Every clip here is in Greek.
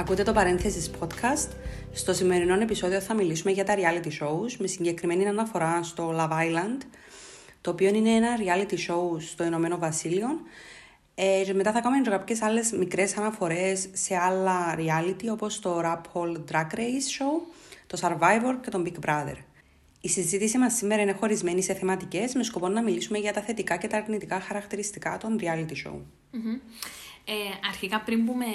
Ακούτε το παρένθεσης podcast. Στο σημερινό επεισόδιο θα μιλήσουμε για τα reality shows με συγκεκριμένη αναφορά στο Love Island, το οποίο είναι ένα reality show στο Ηνωμένο Βασίλειο. Ε, και μετά θα κάνουμε και κάποιες άλλες μικρές αναφορές σε άλλα reality όπως το Rap Hall Drag Race Show, το Survivor και το Big Brother. Η συζήτηση μας σήμερα είναι χωρισμένη σε θεματικές με σκοπό να μιλήσουμε για τα θετικά και τα αρνητικά χαρακτηριστικά των reality show. Mm-hmm. Ε, αρχικά πριν πούμε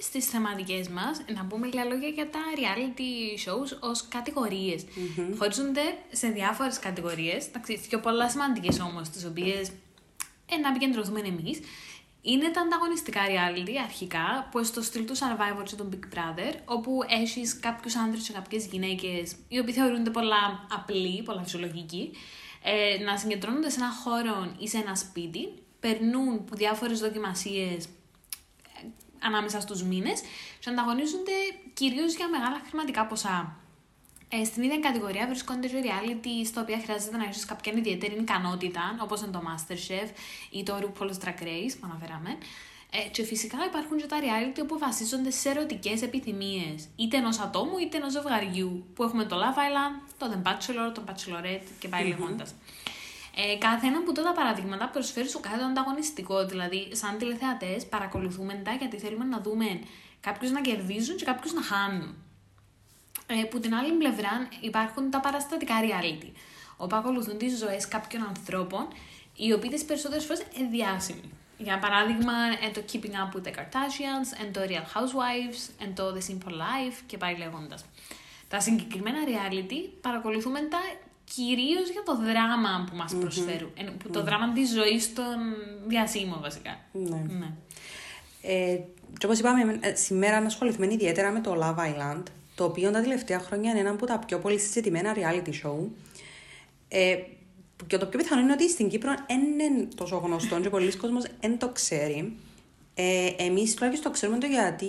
στις θεματικές μας, να πούμε λίγα λόγια για τα reality shows ως κατηγορίες. Mm-hmm. Χωρίζονται σε διάφορες κατηγορίες. Εντάξει, πιο πολλά σημαντικές όμως, τις οποίες ε, να επικεντρωθούμε εμείς. Είναι τα ανταγωνιστικά reality αρχικά, που στο στυλ του Survivor και τον Big Brother, όπου έχεις κάποιους άντρε και κάποιες γυναίκες, οι οποίοι θεωρούνται πολλά απλοί, πολλά φυσιολογικοί, ε, να συγκεντρώνονται σε ένα χώρο ή σε ένα σπίτι, περνούν από διάφορες δοκιμασίες ε, ανάμεσα στους μήνες και ανταγωνίζονται κυρίως για μεγάλα χρηματικά ποσά. Ε, στην ίδια κατηγορία βρισκόνται και reality στο οποίο χρειάζεται να έχεις κάποια ιδιαίτερη ικανότητα, όπως είναι το Masterchef ή το RuPaul's Drag Race που αναφέραμε. Ε, και φυσικά υπάρχουν και τα reality που βασίζονται σε ερωτικές επιθυμίες, είτε ενός ατόμου είτε ενός ζευγαριού. Που έχουμε το Love Island, το The Bachelor, το Bachelorette και πάει λέγοντας. Ε, καθένα από τα παραδείγματα προσφέρει σου κάτι ανταγωνιστικό. Δηλαδή, σαν τηλεθεατές, παρακολουθούμε τα γιατί θέλουμε να δούμε κάποιους να κερδίζουν και κάποιους να χάνουν. Ε, που την άλλη πλευρά υπάρχουν τα παραστατικά reality, όπου ακολουθούν τις ζωές κάποιων ανθρώπων, οι οποίοι τις περισσότερες φορές είναι διάσημοι. Για παράδειγμα, εν το Keeping Up with the Kardashians, εν το Real Housewives, εν το The Simple Life και πάει λέγοντας. Τα συγκεκριμένα reality παρακολουθούμε τα κυρίως για το δράμα που μας mm προσφέρουν. Το mm δράμα της ζωής των διασύμων, βασικά. Ναι. ναι. Ε, και όπως είπαμε, ε, σήμερα ασχοληθούμε ιδιαίτερα με το Love Island, το οποίο τα τελευταία χρόνια είναι ένα από τα πιο πολύ συζητημένα reality show. Ε, και το πιο πιθανό είναι ότι στην Κύπρο δεν είναι τόσο γνωστό και πολλοί κόσμοι δεν το ξέρει. Ε, Εμείς τουλάχιστον το ξέρουμε το γιατί.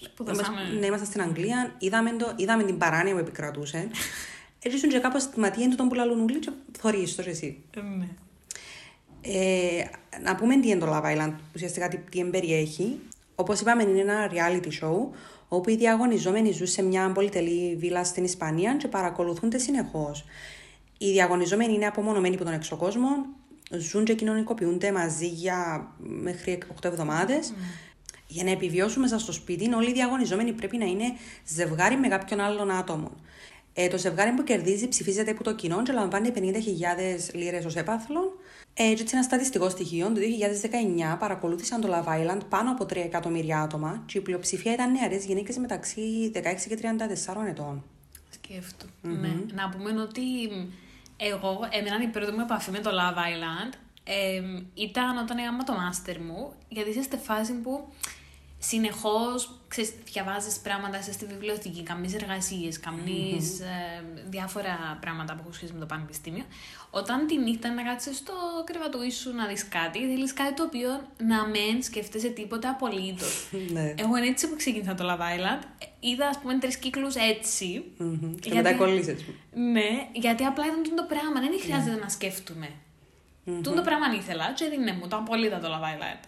Σπουδάσαμε. Ναι, είμαστε στην Αγγλία, είδαμε, το, είδαμε την παράνοια που επικρατούσε. Έτσι και κάπως τη ματία του τον που λαλούν ούλοι και θωρείς το εσύ. Ε, ναι. Ε, να πούμε τι είναι το Love Island, ουσιαστικά τι, τι εμπεριέχει. Όπως είπαμε είναι ένα reality show όπου οι διαγωνιζόμενοι ζουν σε μια πολυτελή βίλα στην Ισπανία και παρακολουθούνται συνεχώς. Οι διαγωνιζόμενοι είναι απομονωμένοι από τον εξωκόσμο, ζουν και κοινωνικοποιούνται μαζί για μέχρι 8 εβδομάδες. Mm. Για να επιβιώσουν μέσα στο σπίτι, όλοι οι διαγωνιζόμενοι πρέπει να είναι ζευγάρι με κάποιον άλλον άτομο. Ε, το ζευγάρι που κερδίζει ψηφίζεται από το κοινό και λαμβάνει 50.000 λίρες ως έπαθλο. Ε, έτσι, ένα στατιστικό στοιχείο, το 2019 παρακολούθησαν το Love Island πάνω από 3 εκατομμύρια άτομα και η πλειοψηφία ήταν νεαρές γυναίκες μεταξύ 16 και 34 ετών. Σκέφτο. Mm-hmm. Ναι. Να πούμε ότι εγώ, εμένα η πρώτη μου επαφή με το Love Island ε, ήταν όταν έκανα το μάστερ μου, γιατί είσαι στη φάση που συνεχώς διαβάζεις πράγματα είσαι στη βιβλιοθήκη, κάνεις εργασίες, κάνεις ε, διάφορα πράγματα που έχουν σχέση με το πανεπιστήμιο. Όταν τη νύχτα να κάτσεις στο κρεβατούι σου να δεις κάτι, θέλεις κάτι το οποίο να μην σκέφτεσαι τίποτα απολύτως. ναι. Εγώ είναι έτσι που ξεκίνησα το Love Island. Είδα, ας πούμε, τρεις κύκλους έτσι. Mm-hmm. Και μετά κολλήσεις, έτσι. Ναι, γιατί απλά ήταν το πράγμα. Δεν χρειάζεται να σκέφτομαι. Mm-hmm. το πράγμα ήθελα, και δεν μου το απολύτω το Love Island.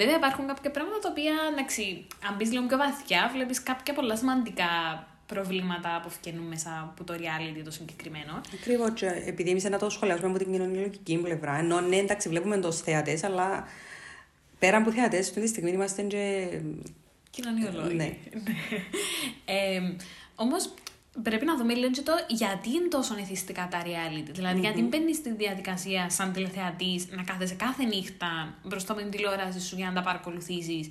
Βέβαια υπάρχουν κάποια πράγματα τα οποία, εντάξει, αν μπει λίγο πιο βαθιά, βλέπεις κάποια πολλά σημαντικά προβλήματα που φτιάχνουν μέσα από το reality το συγκεκριμένο. Ακριβώς. Επειδή εμείς να το σχολιάζουμε από την κοινωνιολογική πλευρά, ενώ ναι, εντάξει, βλέπουμε το θεατές, αλλά πέρα από θεατές, αυτή τη στιγμή είμαστε και. Κοινωνιολόγοι. Ναι. ε, Όμως πρέπει να δούμε λίγο το γιατί είναι τόσο εθιστικά τα reality. δηλαδη mm-hmm. γιατί μπαίνεις στη διαδικασία σαν τηλεθεατής να κάθεσαι κάθε νύχτα μπροστά από την τηλεόραση σου για να τα παρακολουθήσεις.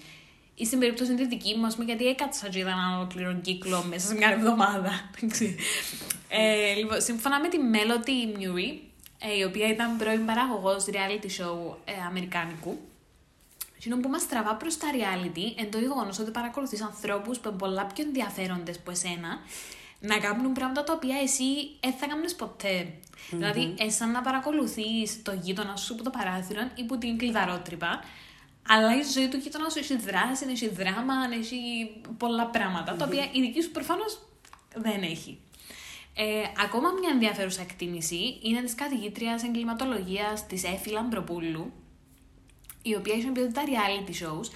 Ή στην περίπτωση τη δική μου, γιατί έκατσα και είδα έναν ολόκληρο κύκλο μέσα σε μια εβδομάδα. ε, λοιπόν, σύμφωνα με τη Melody Murray, ε, η οποία ήταν πρώην παραγωγός reality show ε, αμερικάνικου, Εκείνο που μας τραβά προς τα reality είναι το γεγονός ότι παρακολουθείς ανθρώπους που είναι πολλά πιο ενδιαφέροντες από εσένα να κάνουν πράγματα τα οποία εσύ δεν θα κάνεις ποτέ. Mm-hmm. Δηλαδή, σαν να παρακολουθείς το γείτονα σου από το παράθυρο ή που την κλειδαρότρυπα, αλλά η ζωή του γείτονα σου έχει δράση, έχει δράμα, έχει πολλά πράγματα, mm-hmm. τα οποία η δική σου προφανώς δεν έχει. Ε, ακόμα μια ενδιαφέρουσα εκτίμηση είναι της καθηγήτριας εγκληματολογίας της Έφη Λαμπροπούλου, η οποία έχει πει ότι τα reality shows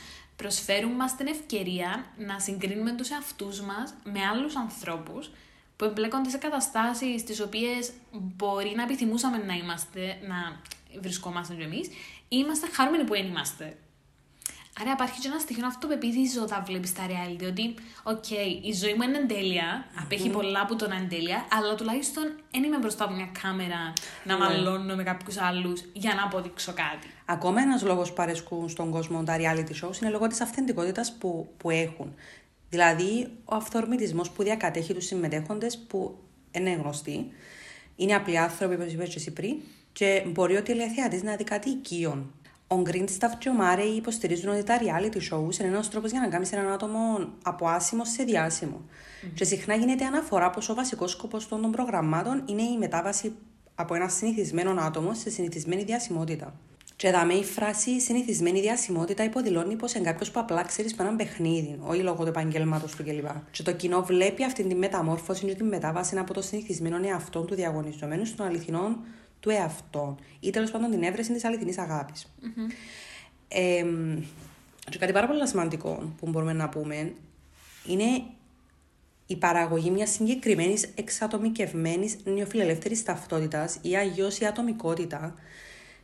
προσφέρουν μας την ευκαιρία να συγκρίνουμε τους εαυτούς μας με άλλους ανθρώπους που εμπλέκονται σε καταστάσεις στις οποίες μπορεί να επιθυμούσαμε να είμαστε, να βρισκόμαστε κι εμείς, ή είμαστε χαρούμενοι που δεν είμαστε. Άρα υπάρχει και ένα στοιχείο αυτοπεποίθησης όταν βλέπεις τα reality. Ότι, οκ, η ζωή μου είναι τέλεια, απέχει πολλά από το να είναι τέλεια, αλλά τουλάχιστον δεν είμαι μπροστά από μια κάμερα να ναι. μαλώνω με κάποιους άλλους για να αποδείξω κάτι. Ακόμα ένας λόγος που αρέσκουν στον κόσμο τα reality shows είναι λόγω της αυθεντικότητας που, που έχουν. Δηλαδή, ο αυθορμητισμός που διακατέχει τους συμμετέχοντες που είναι γνωστοί, είναι απλοί άνθρωποι, όπως είπες και εσύ πριν, και μπορεί ο τηλεθεατής να δει κάτι οικείων ο Greenstaff και ο Μάρεϊ υποστηρίζουν ότι τα reality shows είναι ένας τρόπος για να κάνεις έναν άτομο από άσημο σε διάσημο. Mm-hmm. Και συχνά γίνεται αναφορά πως ο βασικός σκοπός των προγραμμάτων είναι η μετάβαση από ένα συνηθισμένο άτομο σε συνηθισμένη διασημότητα. Και με η φράση συνηθισμένη διασημότητα υποδηλώνει πως είναι κάποιος που απλά ξέρεις με έναν παιχνίδι, όχι λόγω του επαγγέλματο του κλπ. Και το κοινό βλέπει αυτή τη μεταμόρφωση και τη μετάβαση από το συνηθισμένο εαυτό του διαγωνιζομένου στον αληθινό του εαυτό ή τέλος πάντων την έβρεση της αληθινής αγάπης. Mm-hmm. Ε, και κάτι πάρα πολύ σημαντικό που μπορούμε να πούμε είναι η παραγωγή μιας συγκεκριμένης εξατομικευμένης νεοφιλελεύθερης ταυτότητας ή αγιώς η ατομικότητα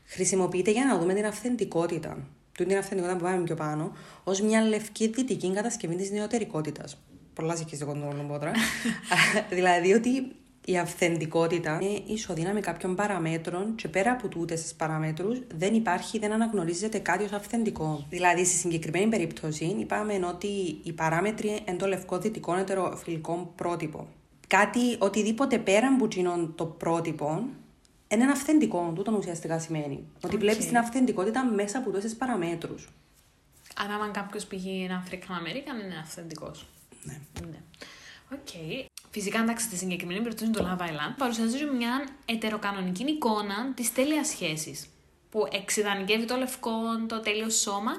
χρησιμοποιείται για να δούμε την αυθεντικότητα. Του την αυθεντικότητα που πάμε πιο πάνω, ως μια λευκή δυτική κατασκευή της νεωτερικότητας. Πολλά ζυγίζει το κοντό Δηλαδή ότι η αυθεντικότητα είναι ισοδύναμη κάποιων παραμέτρων και πέρα από τούτες τις παραμέτρους δεν υπάρχει, δεν αναγνωρίζεται κάτι ως αυθεντικό. Δηλαδή, στη συγκεκριμένη περίπτωση, είπαμε ότι οι παράμετροι είναι το λευκό δυτικό ετεροφιλικό πρότυπο. Κάτι, οτιδήποτε πέρα από το πρότυπο, είναι ένα αυθεντικό. Τούτο ουσιαστικά σημαίνει. Ότι okay. βλέπεις την αυθεντικότητα μέσα από τόσε παραμέτρους. Άρα, αν κάποιος πηγαίνει ένα African American, είναι αυθεντικός. Ναι. ναι. Okay. Φυσικά, εντάξει, στη συγκεκριμένη περίπτωση του Love Island παρουσιάζει μια ετεροκανονική εικόνα της τέλειας σχέσης. Που εξειδανικεύει το λευκό, το τέλειο σώμα,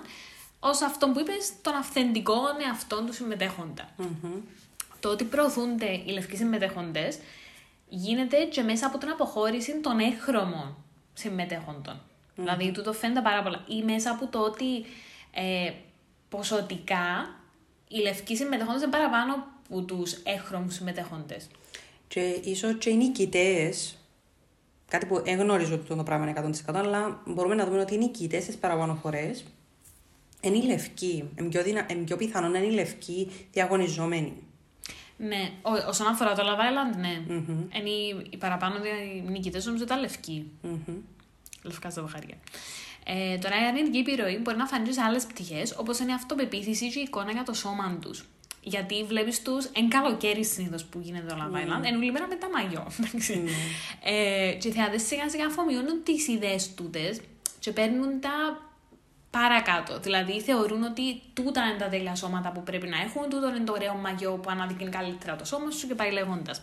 ως αυτό που είπες, τον αυθεντικό εαυτό του συμμετέχοντα. Mm-hmm. Το ότι προωθούνται οι λευκοί συμμετέχοντες γίνεται και μέσα από την αποχώρηση των έχρωμων συμμετέχοντων. Mm-hmm. Δηλαδή, τούτο φαίνεται πάρα πολλά. Ή μέσα από το ότι ε, ποσοτικά οι λευκοί συμμετέχοντες είναι παραπάνω από τους έχρωμους συμμετέχοντες. Και ίσως και οι νικητές, κάτι που δεν γνωρίζω το πράγμα είναι 100%, αλλά μπορούμε να δούμε ότι οι νικητές τι παραπάνω φορέ είναι οι λευκοί. Είναι πιο, δυνα... είναι πιο πιθανό να είναι οι λευκοί διαγωνιζόμενοι. Ναι, Ό, όσον αφορά το Love Island, ναι. Mm-hmm. Είναι οι, οι παραπάνω νικητές νομίζω ήταν λευκοί. Mm-hmm. Λευκά ζευγάρια. Ε, τώρα η αρνητική επιρροή μπορεί να φανεί σε άλλες πτυχές, όπως είναι η αυτοπεποίθηση και η εικόνα για το σώμα τους. Γιατί βλέπεις τους εν καλοκαίρι συνήθως που γίνεται το Love Island, mm. εν με τα μαγιό. Mm. ε, και οι θεατές σιγά σιγά αφομοιώνουν τις ιδέες τούτες και παίρνουν τα παρακάτω. Δηλαδή θεωρούν ότι τούτα είναι τα τέλεια σώματα που πρέπει να έχουν, τούτο είναι το ωραίο μαγιό που αναδεικνύει καλύτερα το σώμα σου και πάει λέγοντας.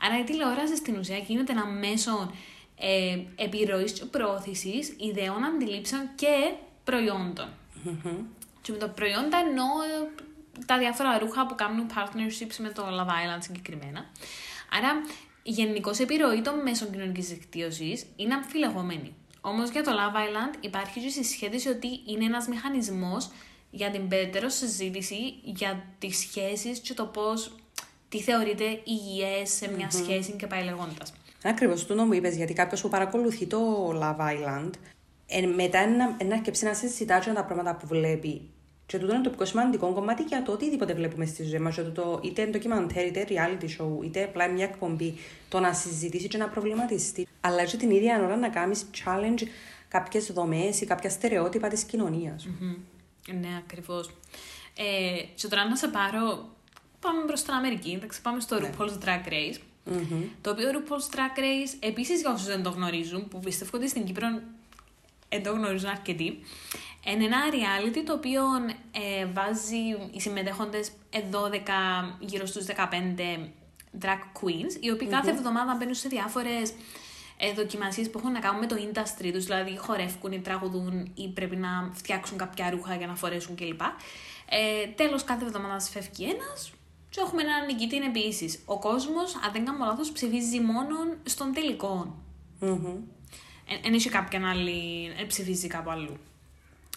Άρα η τηλεόραση στην ουσία γίνεται ένα μέσο ε, επιρροής και προώθησης ιδεών, αντιλήψεων και προϊόντων. Mm-hmm. Και με τα προϊόντα εννοώ ε, τα διάφορα ρούχα που κάνουν partnerships με το Love Island συγκεκριμένα. Άρα, η γενικώ επιρροή των μέσων κοινωνικής δικτύωσης είναι αμφιλεγόμενη. Όμως για το Love Island υπάρχει και η συσχέτιση ότι είναι ένας μηχανισμός για την περαιτέρω συζήτηση για τις σχέσεις και το πώς τι θεωρείται υγιές σε μια mm-hmm. σχέση και πάει λέγοντας. Ακριβώς το μου είπες, γιατί κάποιος που παρακολουθεί το Love Island, ε, μετά να, να αρκεψεί να συζητά τα πράγματα που βλέπει. Και τούτο είναι το πιο σημαντικό κομμάτι για το οτιδήποτε βλέπουμε στη ζωή μας. Είτε ντοκιμαντέρ, είτε reality show, είτε απλά μια εκπομπή. Το να συζητήσει και να προβληματιστεί. Αλλά και την ίδια ώρα να κάνεις challenge κάποιες δομές ή κάποια στερεότυπα της κοινωνίας. Mm-hmm. Ναι, ακριβώς. Ε, και τώρα να σε πάρω. Πάμε προς την Αμερική. Εντάξει, πάμε στο ναι. RuPaul's Drag Race. Mm-hmm. Το οποίο RuPaul's Drag Race, επίσης για όσους δεν το γνωρίζουν, που πιστεύω ότι στην Κύπρο δεν το γνωρίζουν αρκετοί, είναι ένα reality το οποίο ε, βάζει οι συμμετέχοντες 12 γύρω στους 15 drag queens, οι οποίοι mm-hmm. κάθε εβδομάδα μπαίνουν σε διάφορες ε, δοκιμασίες που έχουν να κάνουν με το industry τους, δηλαδή χορεύουν ή τραγουδούν ή πρέπει να φτιάξουν κάποια ρούχα για να φορέσουν κλπ. Ε, Τέλος, κάθε εβδομάδα φεύγει ένας και έχουμε έναν νικητή επίσης. Ο κόσμος, αν δεν κάνω λάθος, ψηφίζει μόνο στον τελικό. Mm-hmm. Ε, έχει κάποια άλλη, ε, ψηφίζει κάπου αλλού.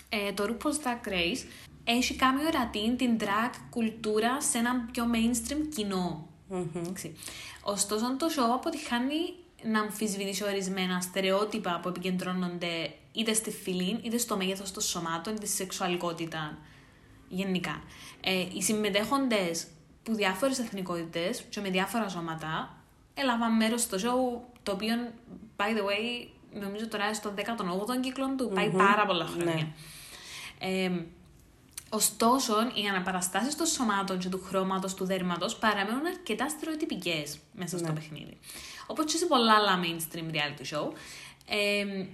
Ε, το RuPaul's Drag Race έχει κάνει ορατή την drag κουλτούρα σε ένα πιο mainstream κοινό. Εντάξει. Ωστόσο, το show αποτυχάνει να αμφισβητήσει ορισμένα στερεότυπα που επικεντρώνονται είτε στη φυλή, είτε στο μέγεθος των σωμάτων, είτε στη σεξουαλικότητα γενικά. Ε, οι συμμετέχοντες που διάφορες εθνικότητες και με διάφορα σώματα έλαβαν μέρος στο show, το οποίο, by the way, νομίζω τώρα στο 18ο κύκλο του, πάει πάρα πολλά χρόνια. Ναι. Ε, ωστόσο, οι αναπαραστάσεις των σωμάτων και του χρώματος του δέρματος παραμένουν αρκετά στερεοτυπικές μέσα στο ναι. παιχνίδι. Όπως και σε πολλά άλλα mainstream reality show. Ε,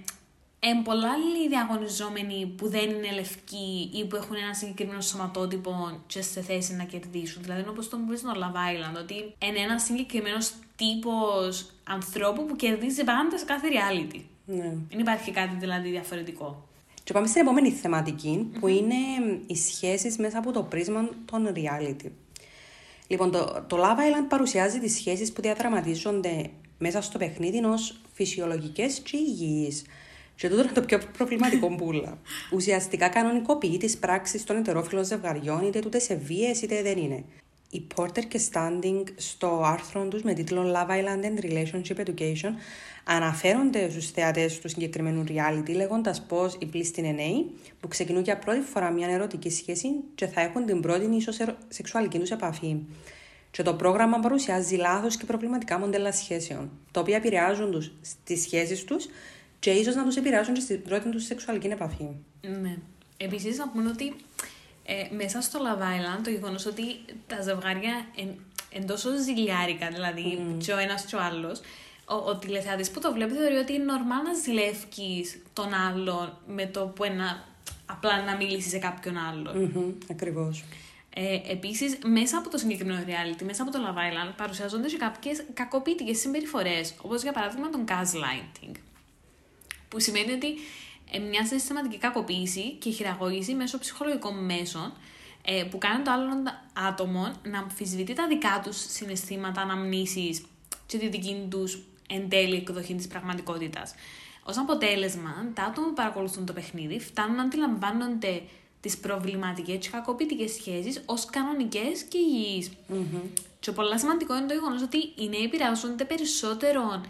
Εν πολλά άλλοι διαγωνιζόμενοι που δεν είναι λευκοί ή που έχουν ένα συγκεκριμένο σωματότυπο και σε θέση να κερδίσουν. Δηλαδή, όπως το μου πεις στο Love Island, ότι είναι ένας συγκεκριμένος τύπος ανθρώπου που κερδίζει πάντα σε κάθε reality. Ναι. Δεν υπάρχει κάτι δηλαδή διαφορετικό. Και πάμε στην επόμενη θεματική, που είναι οι σχέσεις μέσα από το πρίσμα των reality. Λοιπόν, το, το Love Island παρουσιάζει τις σχέσεις που διαδραματίζονται μέσα στο παιχνίδι ως φυσιολογικές και υγιείς. Και τούτο είναι το πιο προβληματικό μπουλα. Ουσιαστικά κανονικοποιεί τις πράξεις των ετερόφιλων ζευγαριών, είτε τούτες σε βίε είτε δεν είναι. Οι Porter και Standing στο άρθρο τους με τίτλο Love Island and Relationship Education αναφέρονται στους θεατές του συγκεκριμένου reality λέγοντας πως οι πλήστοι είναι νέοι που ξεκινούν για πρώτη φορά μια ερωτική σχέση και θα έχουν την πρώτη ίσως σεξουαλική τους επαφή. Και το πρόγραμμα παρουσιάζει λάθος και προβληματικά μοντέλα σχέσεων, τα οποία επηρεάζουν τους στις σχέσεις τους και ίσως να τους επηρεάσουν και στην πρώτη τους σεξουαλική επαφή. Ναι. Επίσης, να πούμε ότι ε, μέσα στο Love Island το γεγονός ότι τα ζευγάρια εν, τόσο ζηλιάρικα, δηλαδή mm. και ο ένας και ο άλλος, ο, ο τηλεθεατής που το βλέπει θεωρεί ότι είναι νορμάλ να ζηλεύει τον άλλον με το που ένα απλά να μιλήσεις σε κάποιον άλλον. Mm-hmm, Ακριβώς. Ε, Επίσης, μέσα από το συγκεκριμένο reality, μέσα από το Love Island, παρουσιάζονται και κάποιες κακοποιητικές συμπεριφορές, όπως για παράδειγμα τον gaslighting. Που σημαίνει ότι ε, μια συστηματική κακοποίηση και χειραγώγηση μέσω ψυχολογικών μέσων ε, που κάνουν το άλλο άτομο να αμφισβητεί τα δικά τους συναισθήματα, αναμνήσεις και τη δική τους εν τέλει εκδοχή της πραγματικότητας. Ω αποτέλεσμα, τα άτομα που παρακολουθούν το παιχνίδι φτάνουν να αντιλαμβάνονται τις προβληματικές και κακοποιητικές σχέσεις ως κανονικές και υγιείς. Mm-hmm. Και πολύ σημαντικό είναι το γεγονός ότι οι νέοι επηρεάζονται περισσότερο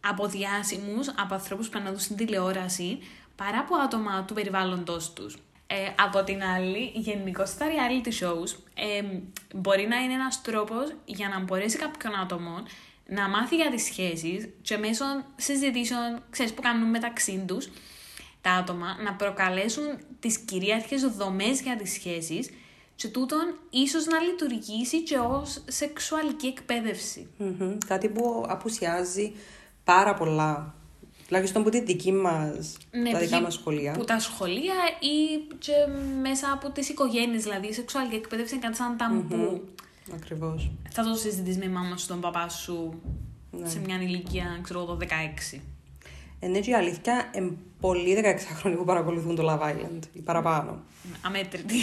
από διάσημους, από ανθρώπους που αναδούν στην τηλεόραση, παρά από άτομα του περιβάλλοντος τους. Ε, από την άλλη, γενικώς στα reality shows ε, μπορεί να είναι ένας τρόπος για να μπορέσει κάποιον άτομο να μάθει για τις σχέσεις και μέσω συζητήσεων, ξέρεις, που κάνουν μεταξύ τους, τα άτομα να προκαλέσουν τις κυρίαρχες δομές για τις σχέσεις και τούτον ίσως να λειτουργήσει και ως σεξουαλική Κάτι που απουσιάζει πάρα πολλά. Τουλάχιστον από τη δική μας, ναι, τα δικά μας σχολεία. Που τα σχολεία ή και μέσα από τις οικογένειες. Δηλαδή, η σεξουαλική εκπαίδευση είναι κάτι σαν ταμπού. Mm-hmm. Ακριβώς. Θα το συζητήσεις με η μάμα σου, τον παπά σου ναι. σε μια ηλικία, ξέρω το 16. Ενώ η αλήθεια, είναι πολλοί 16χρονοι που παρακολουθούν το Love Island ή παραπάνω. Αμέτρητη.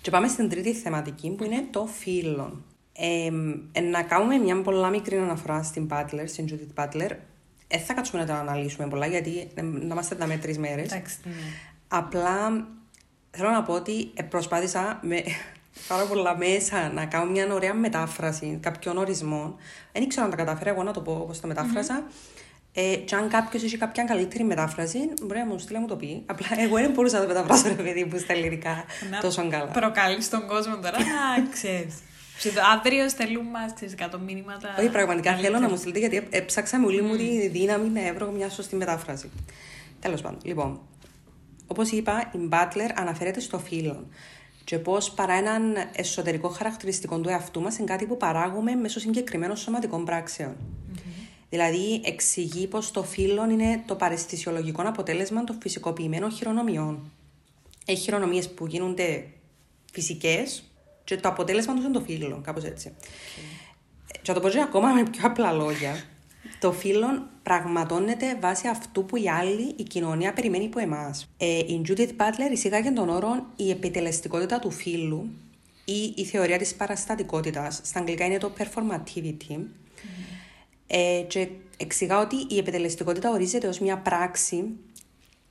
Και πάμε στην τρίτη θεματική που είναι το φίλο. Ε, να κάνουμε μια πολλά μικρή αναφορά στην Butler, στην Judith Butler. Δεν θα κάτσουμε να τα αναλύσουμε πολλά γιατί να είμαστε τα με τρει μέρε. Ναι. Απλά θέλω να πω ότι προσπάθησα με πάρα πολλά μέσα να κάνω μια ωραία μετάφραση κάποιων ορισμών. Δεν ήξερα να τα καταφέρω εγώ να το πω όπως τα μεταφρασα Ε, και αν κάποιος έχει κάποια καλύτερη μετάφραση, μπορεί να μου στείλει να μου το πει. Απλά εγώ δεν μπορούσα να το μεταφράσω, ρε παιδί που στα ελληνικά τόσο καλά. Προκαλεί τον κόσμο τώρα να ξέρεις. Αύριο στέλνουμε μα κάτω μήνυματα. Όχι, πραγματικά θέλω να μου στείλετε γιατί έψαξα με όλη μου τη δύναμη να βρω μια σωστή μετάφραση. Τέλος πάντων, λοιπόν, όπως είπα, η Butler αναφέρεται στο φίλο και πώς παρά έναν εσωτερικό χαρακτηριστικό του εαυτού μας είναι κάτι που παράγουμε μέσω συγκεκριμένων σωματικών πράξεων. Δηλαδή, εξηγεί πως το φύλλο είναι το παρεστησιολογικό αποτέλεσμα των φυσικοποιημένων χειρονομιών. Έχει χειρονομίες που γίνονται φυσικές, και το αποτέλεσμα τους είναι το φίλο, κάπως έτσι. Okay. Και θα το πω και ακόμα με πιο απλά λόγια. Το φίλο πραγματώνεται βάσει αυτού που οι άλλοι, η κοινωνία περιμένει από εμάς. Ε, η Judith Butler εισήγαγε τον όρο η επιτελεστικότητα του φίλου ή η θεωρία της παραστατικότητας. Στα αγγλικά είναι το performativity. Mm. Ε, και εξηγά ότι η επιτελεστικότητα ορίζεται ως μια πράξη,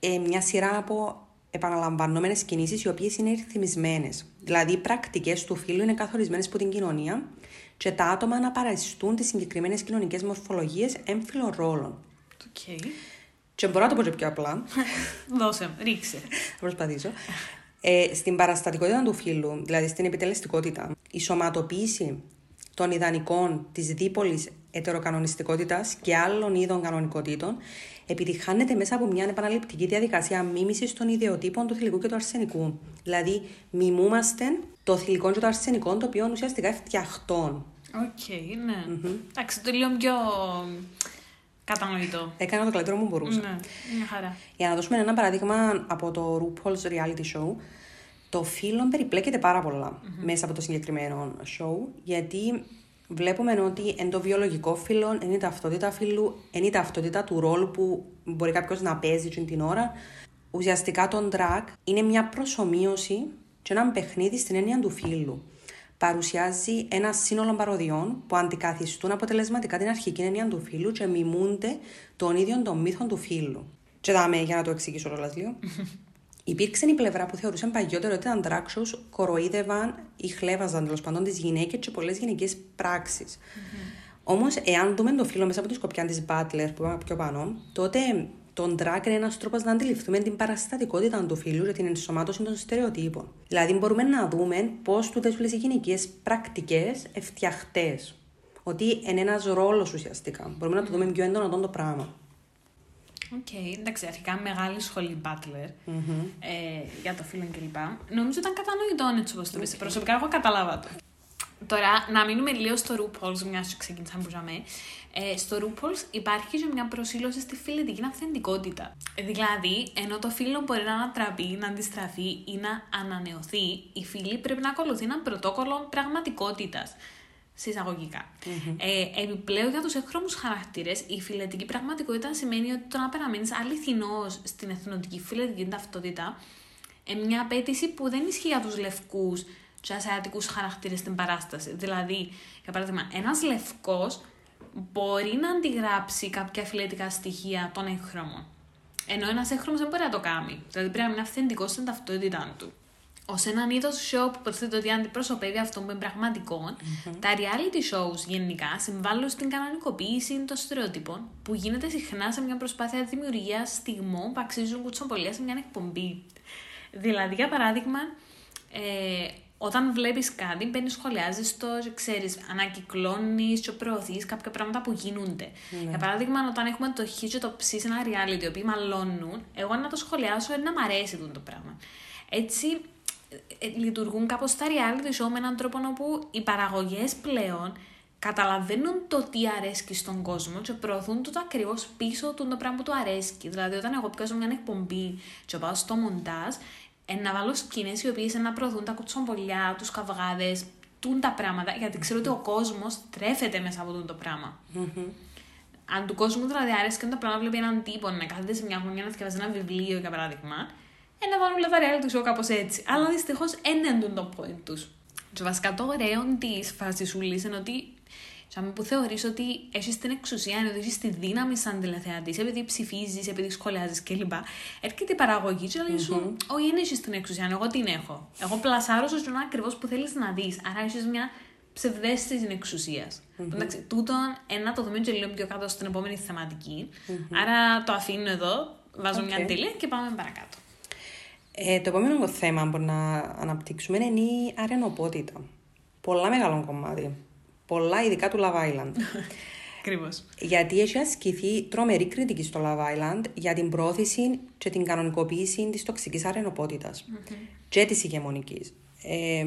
ε, μια σειρά από επαναλαμβανόμενες κινήσεις οι οποίες είναι ρυθμισμένες. Δηλαδή, οι πρακτικές του φύλου είναι καθορισμένες από την κοινωνία και τα άτομα να παρασυστούν τις συγκεκριμένες κοινωνικές μορφολογίες έμφυλων ρόλων. Okay. Και μπορώ να το πω και πιο απλά. Δώσε, ρίξε. Θα προσπαθήσω. Ε, στην παραστατικότητα του φύλου, δηλαδή στην επιτελεστικότητα, η σωματοποίηση των ιδανικών της δίπολης ετεροκανονιστικότητας και άλλων είδων κανονικότητων επιτυγχάνεται μέσα από μια επαναληπτική διαδικασία μίμησης των ιδεοτύπων του θηλυκού και του αρσενικού. Δηλαδή, μιμούμαστε το θηλυκό και το αρσενικό, το οποίο ουσιαστικά φτιαχτών. OK, okay, ναι. Εντάξει, το λίγο πιο κατανοητό. Έκανα το καλύτερο μου μπορούσα. Ναι, μια χαρά. Για να δώσουμε ένα παράδειγμα από το RuPaul's Reality Show, το φύλο περιπλέκεται πάρα μέσα από το συγκεκριμένο show, γιατί βλέπουμε ότι εν το βιολογικό φύλλο είναι η ταυτότητα φύλλου, είναι η ταυτότητα του ρόλου που μπορεί κάποιος να παίζει την ώρα. Ουσιαστικά το drag είναι μια προσωμείωση και ένα παιχνίδι στην έννοια του φύλλου. Παρουσιάζει ένα σύνολο παροδιών που αντικαθιστούν αποτελεσματικά την αρχική έννοια του φύλλου και μιμούνται τον ίδιο τον μύθο του φύλλου. Και δάμε για να το εξηγήσω όλα λίγο. Υπήρξε η πλευρά που θεωρούσαν παλιότερο ότι ήταν drag shows, κοροϊδεύαν ή χλέβαζαν τέλος πάντων τις γυναίκες και πολλές γυναικές πράξεις. Mm-hmm. Όμως, εάν δούμε το φίλο μέσα από τη σκοπιά της Butler που είπαμε πιο πάνω, τότε τον drag είναι ένας τρόπος να αντιληφθούμε την παραστατικότητα του φύλου και την ενσωμάτωση των στερεοτύπων. Δηλαδή, μπορούμε να δούμε πώς τούτες όλες οι γυναικείες πρακτικές εφτιαχτές. Ότι είναι ένας ρόλος ουσιαστικά. Μπορούμε να το δούμε πιο έντονα το πράγμα. OK, okay, εντάξει, αρχικά μεγάλη σχολή Butler mm-hmm. ε, για το φύλο κλπ. Νομίζω ήταν κατανοητό έτσι όπως το πες. Προσωπικά, εγώ καταλάβα το. Τώρα, να μείνουμε λίγο στο RuPaul's, μιας που ξεκίνησαμε που τζιαμέ. Ε, στο RuPaul's υπάρχει και μια προσήλωση στη φιλετική αυθεντικότητα. Δηλαδή, ενώ το φίλο μπορεί να ανατραπεί, να αντιστραφεί ή να ανανεωθεί, η φίλη πρέπει να ακολουθεί ένα πρωτόκολλο πραγματικότητας συσσαγωγικά. Mm-hmm. Ε, επιπλέον για τους έγχρωμου χαρακτήρες, η φιλετική πραγματικότητα σημαίνει ότι το να παραμείνεις αληθινός στην εθνοτική φιλετική ταυτότητα είναι μια απέτηση που δεν ισχύει για τους λευκούς και ασιατικού χαρακτήρες στην παράσταση. Δηλαδή, για παράδειγμα, ένας λευκός μπορεί να αντιγράψει κάποια φιλετικά στοιχεία των έγχρωμων. Ενώ ένας έγχρωμο δεν μπορεί να το κάνει. Δηλαδή, πρέπει να είναι αυθεντικός στην ταυτότητά του ω έναν είδο show που υποθέτει ότι αντιπροσωπεύει αυτό που είναι πραγματικο τα reality shows γενικά συμβάλλουν στην κανονικοποίηση των στερεότυπων που γίνεται συχνά σε μια προσπάθεια δημιουργίας στιγμών που αξίζουν κουτσομπολία σε μια εκπομπή. Δηλαδή, για παράδειγμα, ε, όταν βλέπεις κάτι, μπαίνεις, σχολιάζεις το, ξέρεις, ανακυκλώνεις και προωθείς κάποια πράγματα που γίνονται. Ναι. Για παράδειγμα, όταν έχουμε το χ και το ψ σε ένα reality, οι οποίοι μαλώνουν, εγώ να το σχολιάσω να μ' αρέσει το πράγμα. Έτσι, ε, λειτουργούν κάπως στα reality show με έναν τρόπο όπου οι παραγωγές πλέον καταλαβαίνουν το τι αρέσκει στον κόσμο και προωθούν το ακριβώς πίσω του το πράγμα που του αρέσκει. Δηλαδή, όταν εγώ πιάσω μια εκπομπή και πάω στο μοντάζ, να βάλω σκηνές οι οποίες να προωθούν τα κουτσομπολιά, τους καυγάδες, τούν τα πράγματα, γιατί ξέρω ότι ο κόσμος τρέφεται μέσα από το πράγμα. Αν του κόσμου δηλαδή αρέσει και το πράγμα, βλέπει έναν τύπο να κάθεται σε μια γωνία να διαβάζει ένα βιβλίο, για παράδειγμα, ε, να βάλουν τα reality show κάπως έτσι. Αλλά δυστυχώς δεν είναι το point τους. Και βασικά το ωραίο της φάση είναι ότι σαν που θεωρείς ότι έχεις την εξουσία, ότι έχεις τη δύναμη σαν τηλεθεατής, επειδή ψηφίζεις, επειδή σχολιάζεις κλπ. Έρχεται η παραγωγή και λέει σου, Όχι, δεν έχεις την εξουσία, εγώ την έχω. Εγώ πλασάρω στο ακριβώς που θέλεις να δεις. Άρα έχεις μια ψευδέστηση εξουσίας. Mm-hmm. Εντάξει, τούτον ένα το δούμε και λίγο πιο κάτω στην επόμενη θεματική. Άρα το αφήνω εδώ, βάζω okay. μια τελεία και πάμε παρακάτω. Ε, το επόμενο θέμα που να αναπτύξουμε είναι η αρενοπότητα. Πολλά μεγάλο κομμάτι. Πολλά ειδικά του Love Island. Ακριβώς. Γιατί έχει ασκηθεί τρομερή κριτική στο Love Island για την πρόθεση και την κανονικοποίηση της τοξικής αρενοπότητας mm-hmm. και της ηγεμονικής. Ε,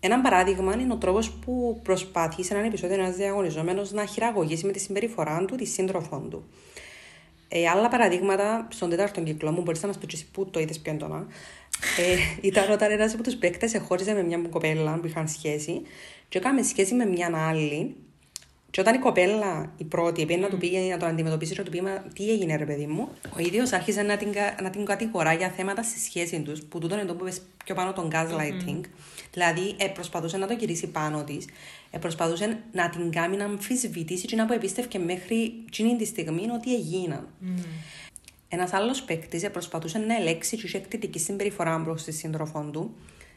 ένα παράδειγμα είναι ο τρόπος που προσπάθησε σε έναν επεισόδιο ένας διαγωνιζόμενος να χειραγωγήσει με τη συμπεριφορά του τη σύντροφών του. Ε, άλλα παραδείγματα στον τέταρτο κύκλο μου, μπορείς να μας πεις πού το είδες πιο έντονα. Ε, ήταν όταν ένας από τους παίκτες εχώριζε με μια κοπέλα που είχαν σχέση, και έκαμε σχέση με μια άλλη. Και όταν η κοπέλα, η πρώτη, πήγε να του πει να το αντιμετωπίσει και να του πει τι έγινε, ρε παιδί μου, ο ίδιος άρχισε να την, να την κατηγορά για θέματα στη σχέση τους, που τούτο είναι το που είπε πιο πάνω τον gaslighting. Mm-hmm. Δηλαδή, ε, προσπαθούσε να το γυρίσει πάνω της, ε, προσπαθούσε να την κάνει να αμφισβητήσει και να αποεπίστευκε μέχρι εκείνη τη στιγμή ότι έγιναν. Mm. Ένας άλλος παίκτης προσπαθούσε να ελέξει και είχε εκτιτική συμπεριφορά προ τη σύντροφό του,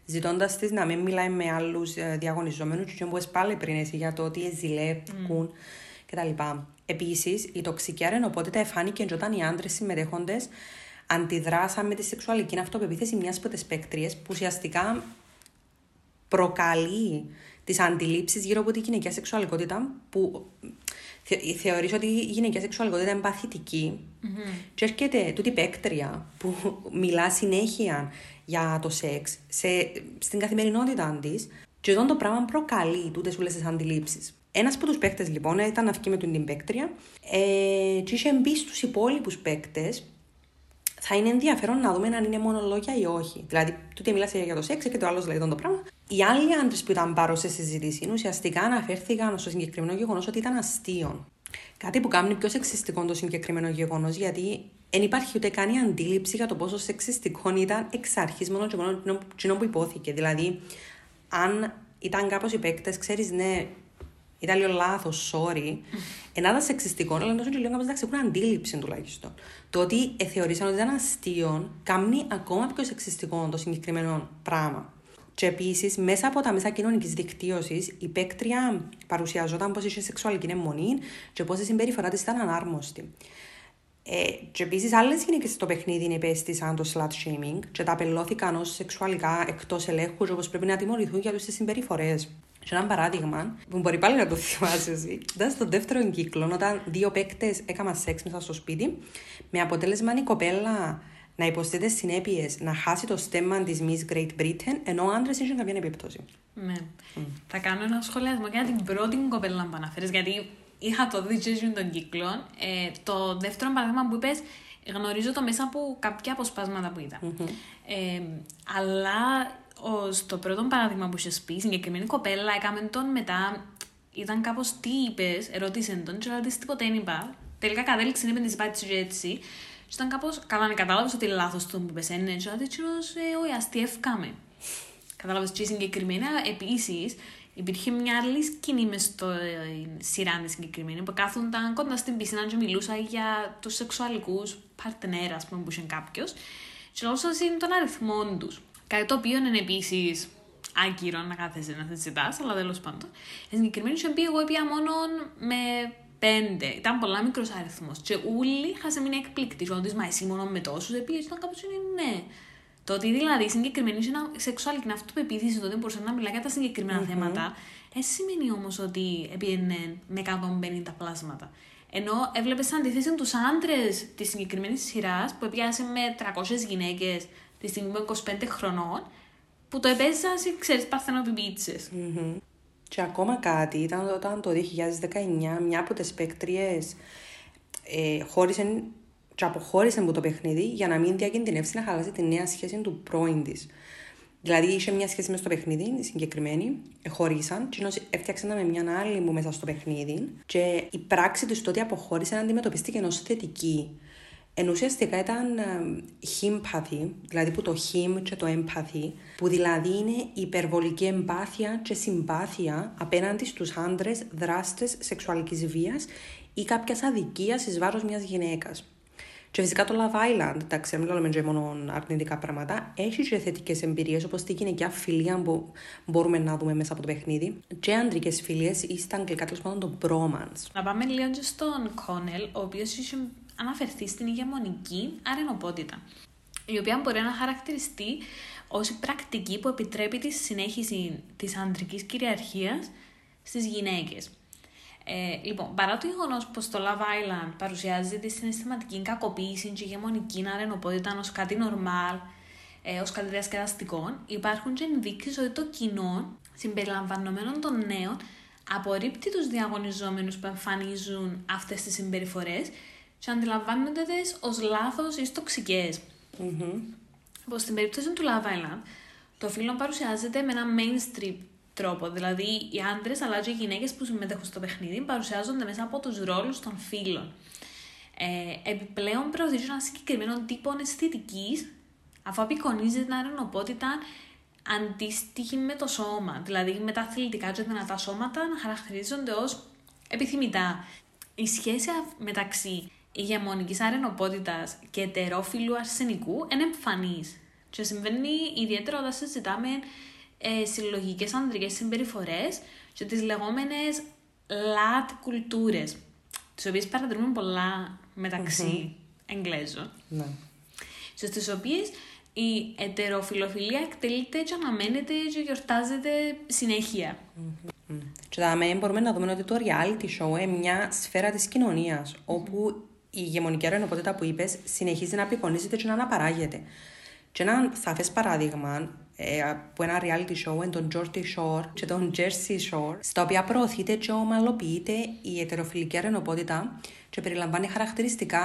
ζητώντας της να μην μιλάει με άλλους διαγωνιζόμενους, και όπω πάλι πριν εσύ για το ότι ζηλεύουν mm. κτλ. Επίσης, η τοξική αρενοπότητα εφάνηκε όταν οι άντρες συμμετέχοντες αντιδράσαν με τη σεξουαλική αυτοπεποίθηση μιας από τις παίκτριες που ουσιαστικά προκαλεί τις αντιλήψεις γύρω από τη γυναικεία σεξουαλικότητα που θεωρείς ότι η γυναικεία σεξουαλικότητα είναι παθητική; Mm-hmm. και έρχεται τούτη παίκτρια που μιλά συνέχεια για το σεξ σε, στην καθημερινότητά της και εδώ το πράγμα προκαλεί τούτες όλες τις αντιλήψεις. Ένας από τους παίκτες λοιπόν ήταν να βγει με την παίκτρια ε, και είχε μπει στους υπόλοιπους παίκτες θα είναι ενδιαφέρον να δούμε αν είναι μόνο λόγια ή όχι. Δηλαδή, τούτη μιλάς για το σεξ και το άλλος λέει το πράγμα. Οι άλλοι άντρες που ήταν πάρω σε συζήτηση ουσιαστικά αναφέρθηκαν στο συγκεκριμένο γεγονός ότι ήταν αστείο. Κάτι που κάνει πιο σεξιστικό το συγκεκριμένο γεγονός, γιατί δεν υπάρχει ούτε καν η αντίληψη για το πόσο σεξιστικό ήταν εξ αρχής μόνο και μόνο που υπόθηκε. Δηλαδή, αν ήταν κάπως οι παίκτες, ξέρεις, ναι, ήταν λίγο λάθος, sorry. Ενάδα σεξιστικό, αλλά τόσο και λίγο κάπω εντάξει, έχουν αντίληψη τουλάχιστον. Το ότι ε, θεωρήσαν ότι ήταν αστείο, κάνει ακόμα πιο σεξιστικό το συγκεκριμένο πράγμα. Και επίσης, μέσα από τα μέσα κοινωνικής δικτύωσης, η παίκτρια παρουσιαζόταν πως είχε σεξουαλική αιμονή και πως η συμπεριφορά της ήταν ανάρμοστη. Ε, και επίσης, άλλες γυναίκες στο παιχνίδι υπέστησαν το slut shaming και τα απελώθηκαν ως σεξουαλικά εκτός ελέγχου, όπως πρέπει να τιμωρηθούν για τις συμπεριφορές. Και ένα παράδειγμα που μπορεί πάλι να το θυμάσαι εσύ. Ήταν στον δεύτερο κύκλο, όταν δύο παίκτες έκαναν σεξ μέσα στο σπίτι, με αποτέλεσμα η κοπέλα να υποστεί τι συνέπειες να χάσει το στέμμα της Miss Great Britain, ενώ ο άντρας είχε καμία επίπτωση. Ναι. Mm. Θα κάνω ένα σχολιασμό για την πρώτη κοπέλα που αναφέρεις, γιατί είχα το δει των κύκλων. Ε, το δεύτερο παράδειγμα που είπες, γνωρίζω το μέσα από κάποια αποσπάσματα που είδα. Mm-hmm. Ε, αλλά στο πρώτο παράδειγμα που είχες πει, η συγκεκριμένη κοπέλα έκαμε τον μετά. Ήταν κάπως τι είπες, ερωτήσε τον, και ρωτήσει τίποτα δεν είπα. Τελικά κατέληξε να είπε της πάτηση έτσι. Και ήταν κάπως, καλά, να κατάλαβες ότι λάθος το που είπες, ναι, και ότι ε, όχι, αστείευκαμε. Κατάλαβες τι συγκεκριμένα. Επίσης, υπήρχε μια άλλη σκηνή μες στο ε, σειρά της συγκεκριμένη που κάθονταν κοντά στην πισίνα και μιλούσα για τους σεξουαλικούς παρτενέρα, ας πούμε, που είχε κάποιος. Και λόγω είναι τον αριθμό τους. Κάτι το οποίο είναι επίσης άκυρο να κάθεσαι να συζητά, αλλά τέλος πάντων. Στην συγκεκριμένη είχε πει εγώ έπια μόνο με πέντε. Ήταν πολλά μικρός αριθμός. Και όλοι είχαν μείνει εκπληκτή. Ότι μα εσύ μόνο με τόσους, επειδή ήταν κάπως είναι ναι. Το ότι δηλαδή συγκεκριμένη σεξουαλική αυτοπεποίθηση, το ότι μπορούσε να μιλάει για τα συγκεκριμένα mm-hmm. θέματα, δεν σημαίνει όμως ότι έπαιρνε με 150 πλάσματα. Ενώ έβλεπες αντίθεση τους άντρες της συγκεκριμένης σειράς που έπιασε με 300 γυναίκες τη στιγμή με 25 χρονών, που το επέζησα, ξέρεις, παρθενοποιητσε. Mm-hmm. Και ακόμα κάτι, ήταν όταν το 2019 μια από τις παίκτριες ε, χώρισε και αποχώρησε από το παιχνίδι για να μην διακινδυνεύσει να χαλάσει τη νέα σχέση του πρώην της. Δηλαδή είχε μια σχέση μες στο παιχνίδι, συγκεκριμένη, χωρίσαν, και έφτιαξαν με μια άλλη μου μέσα στο παιχνίδι και η πράξη του τότε αποχώρησε να αντιμετωπίστηκε ενός θετική. Ενώ ουσιαστικά ήταν χυμπαθή, δηλαδή που το him και το empathy, που δηλαδή είναι υπερβολική εμπάθεια και συμπάθεια απέναντι στους άντρες δράστες σεξουαλικής βίας ή κάποιας αδικίας εις βάρος μιας γυναίκας. Και φυσικά το Love Island, εντάξει, μην λέμε μόνο αρνητικά πράγματα, έχει και θετικές εμπειρίες όπως τη γυναικεία φιλία που μπορούμε να δούμε μέσα από το παιχνίδι, και αντρικές φιλίες ή στα αγγλικά τέλος πάντων το bromance. Να πάμε λίγο και στον Κόνελ, ο οποίος είχε αναφερθείς στην ηγεμονική αρενοπότητα, η οποία μπορεί να χαρακτηριστεί ως η πρακτική που επιτρέπει τη συνέχιση της ανδρικής κυριαρχίας στις γυναίκες. Ε, λοιπόν, παρά το γεγονός πως το Love Island παρουσιάζει τη συναισθηματική κακοποίηση και ηγεμονική αρενοπότητα ως κάτι νορμάλ, ε, ως κάτι διασκεδαστικό, υπάρχουν και ενδείξεις ότι το κοινό, συμπεριλαμβανομένων των νέων, απορρίπτει τους διαγωνιζόμενους που εμφανίζουν αυτές τις συμπεριφορές και αντιλαμβάνονται τι ως λάθος ή τοξικές. Mm-hmm. στην περίπτωση του Love Island, το φίλο παρουσιάζεται με ένα mainstream τρόπο. Δηλαδή, οι άντρες αλλά και οι γυναίκες που συμμετέχουν στο παιχνίδι παρουσιάζονται μέσα από τους ρόλους των φίλων. Ε, επιπλέον, προωθείται ένα συγκεκριμένο τύπο αισθητικής, αφού απεικονίζει την αρενοπότητα αντίστοιχη με το σώμα. Δηλαδή, με τα αθλητικά και δυνατά σώματα να χαρακτηρίζονται ως επιθυμητά. Η σχέση μεταξύ ηγεμονικής αρενοπότητας και ετερόφιλου αρσενικού είναι εμφανής. Και συμβαίνει ιδιαίτερα όταν συζητάμε ε, συλλογικές ανδρικές συμπεριφορές και τις λεγόμενες λατ κουλτούρες, τις οποίες παρατηρούμε πολλά μεταξύ Εγγλέζων. Ναι. Στις οποίες η ετεροφιλοφιλία εκτελείται και αναμένεται και γιορτάζεται συνέχεια. Και δάμε μπορούμε να δούμε ότι το reality show είναι μια σφαίρα της κοινωνίας, όπου η ηγεμονική αρενοπότητα που είπες συνεχίζει να απεικονίζεται και να αναπαράγεται. Και ένα σαφές παράδειγμα ε, από ένα reality show είναι τον Geordie Shore και τον Jersey Shore, στα οποία προωθείται και ομαλοποιείται η ετεροφιλική αρενοπότητα και περιλαμβάνει χαρακτηριστικά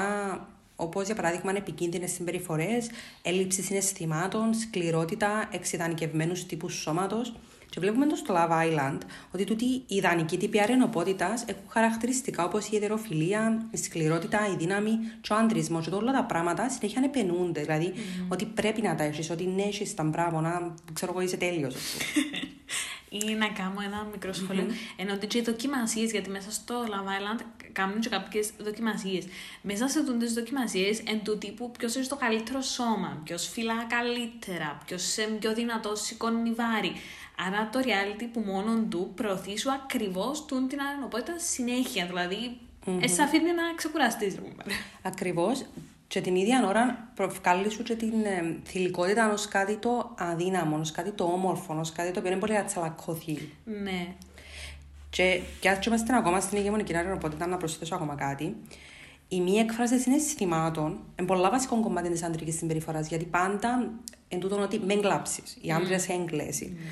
όπως για παράδειγμα επικίνδυνες συμπεριφορές, έλλειψη συναισθημάτων, σκληρότητα, εξειδανικευμένου τύπους σώματος. Και βλέπουμε το στο Love Island ότι τούτοι οι ιδανικοί τύποι αρενοπότητας έχουν χαρακτηριστικά όπως η εδεροφιλία, η σκληρότητα, η δύναμη και ο αντρισμός. Και όλα τα πράγματα συνέχεια επενούνται. Δηλαδή mm. ότι πρέπει να τα έχεις, ότι ναι, έχεις τα μπράβο, να ξέρω εγώ είσαι τέλειος. ή να κάνω ένα μικρό σχόλιο. Mm-hmm. Ενώ ότι και οι δοκιμασίες, γιατί μέσα στο Love Island κάνουν και κάποιες δοκιμασίες. Μέσα σε αυτέ τις δοκιμασίες, εν του τύπου ποιος έχει το καλύτερο σώμα, ποιος φυλά καλύτερα, ποιος είναι πιο δυνατό σηκώνει βάρη. Άρα το reality που μόνο του προωθεί σου ακριβώς την αρενοπότητα συνέχεια. Δηλαδή, mm-hmm. εσύ αφήνει να ξεκουραστείς. Ακριβώς και την ίδια ώρα προκαλεί σου και την ε, θηλυκότητα ω κάτι το αδύναμο, ω κάτι το όμορφο, ω κάτι το οποίο είναι πολύ ατσαλακωθεί. Ναι. Και, και αν είμαστε ακόμα στην ηγεμονική αεροπότητα, να προσθέσω ακόμα κάτι, η μη έκφραση συναισθημάτων είναι πολλά βασικό κομμάτι της άντρικη συμπεριφοράς. Γιατί πάντα εν τούτο ότι με εγκλάψει. Οι άντρες mm. εγκλέσει. Mm.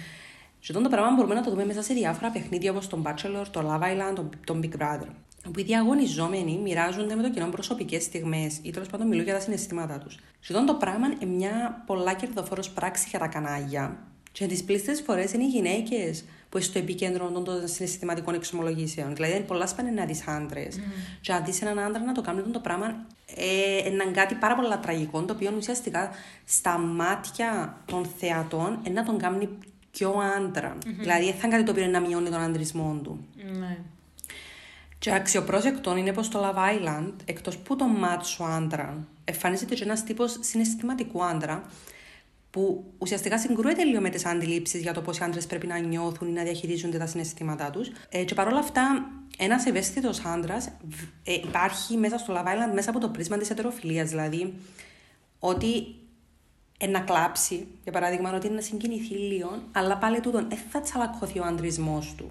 Και αυτό το πράγμα μπορούμε να το δούμε μέσα σε διάφορα παιχνίδια όπως τον Bachelor, το Love Island, τον, τον Big Brother όπου οι διαγωνιζόμενοι μοιράζονται με το κοινό προσωπικές στιγμές ή τέλος πάντων μιλούν για τα συναισθήματά τους. Σχεδόν το πράγμα είναι μια πολλά κερδοφόρος πράξη για τα κανάλια. Και τις πλήστες φορές είναι οι γυναίκες που είναι στο επίκεντρο των συναισθηματικών εξομολογήσεων. Δηλαδή, είναι πολλά σπάνια να δεις άντρες. Mm. Και αν δεις έναν άντρα να το κάνει το πράγμα, ε, είναι κάτι πάρα πολύ τραγικό, το οποίο ουσιαστικά στα μάτια των θεατών είναι να τον κάνει πιο άντρα. Mm-hmm. Δηλαδή, δεν θα είναι κάτι το οποίο να μειώνει τον αντρισμό του. Mm. Και αξιοπρόσεκτον είναι πως στο Love Island, εκτός που το μάτσο άντρα, εμφανίζεται και ένας τύπος συναισθηματικού άντρα, που ουσιαστικά συγκρούεται λίγο με τις αντιλήψεις για το πώς οι άντρες πρέπει να νιώθουν ή να διαχειρίζονται τα συναισθήματά τους. Ε, και παρόλα αυτά, ένας ευαίσθητος άντρας ε, υπάρχει μέσα στο Love Island μέσα από το πρίσμα της ετεροφιλίας. Δηλαδή, ότι να κλάψει, για παράδειγμα, ότι είναι να συγκινηθεί λίγο, αλλά πάλι τούτον δεν θα τσαλακωθεί ο αντρισμός του.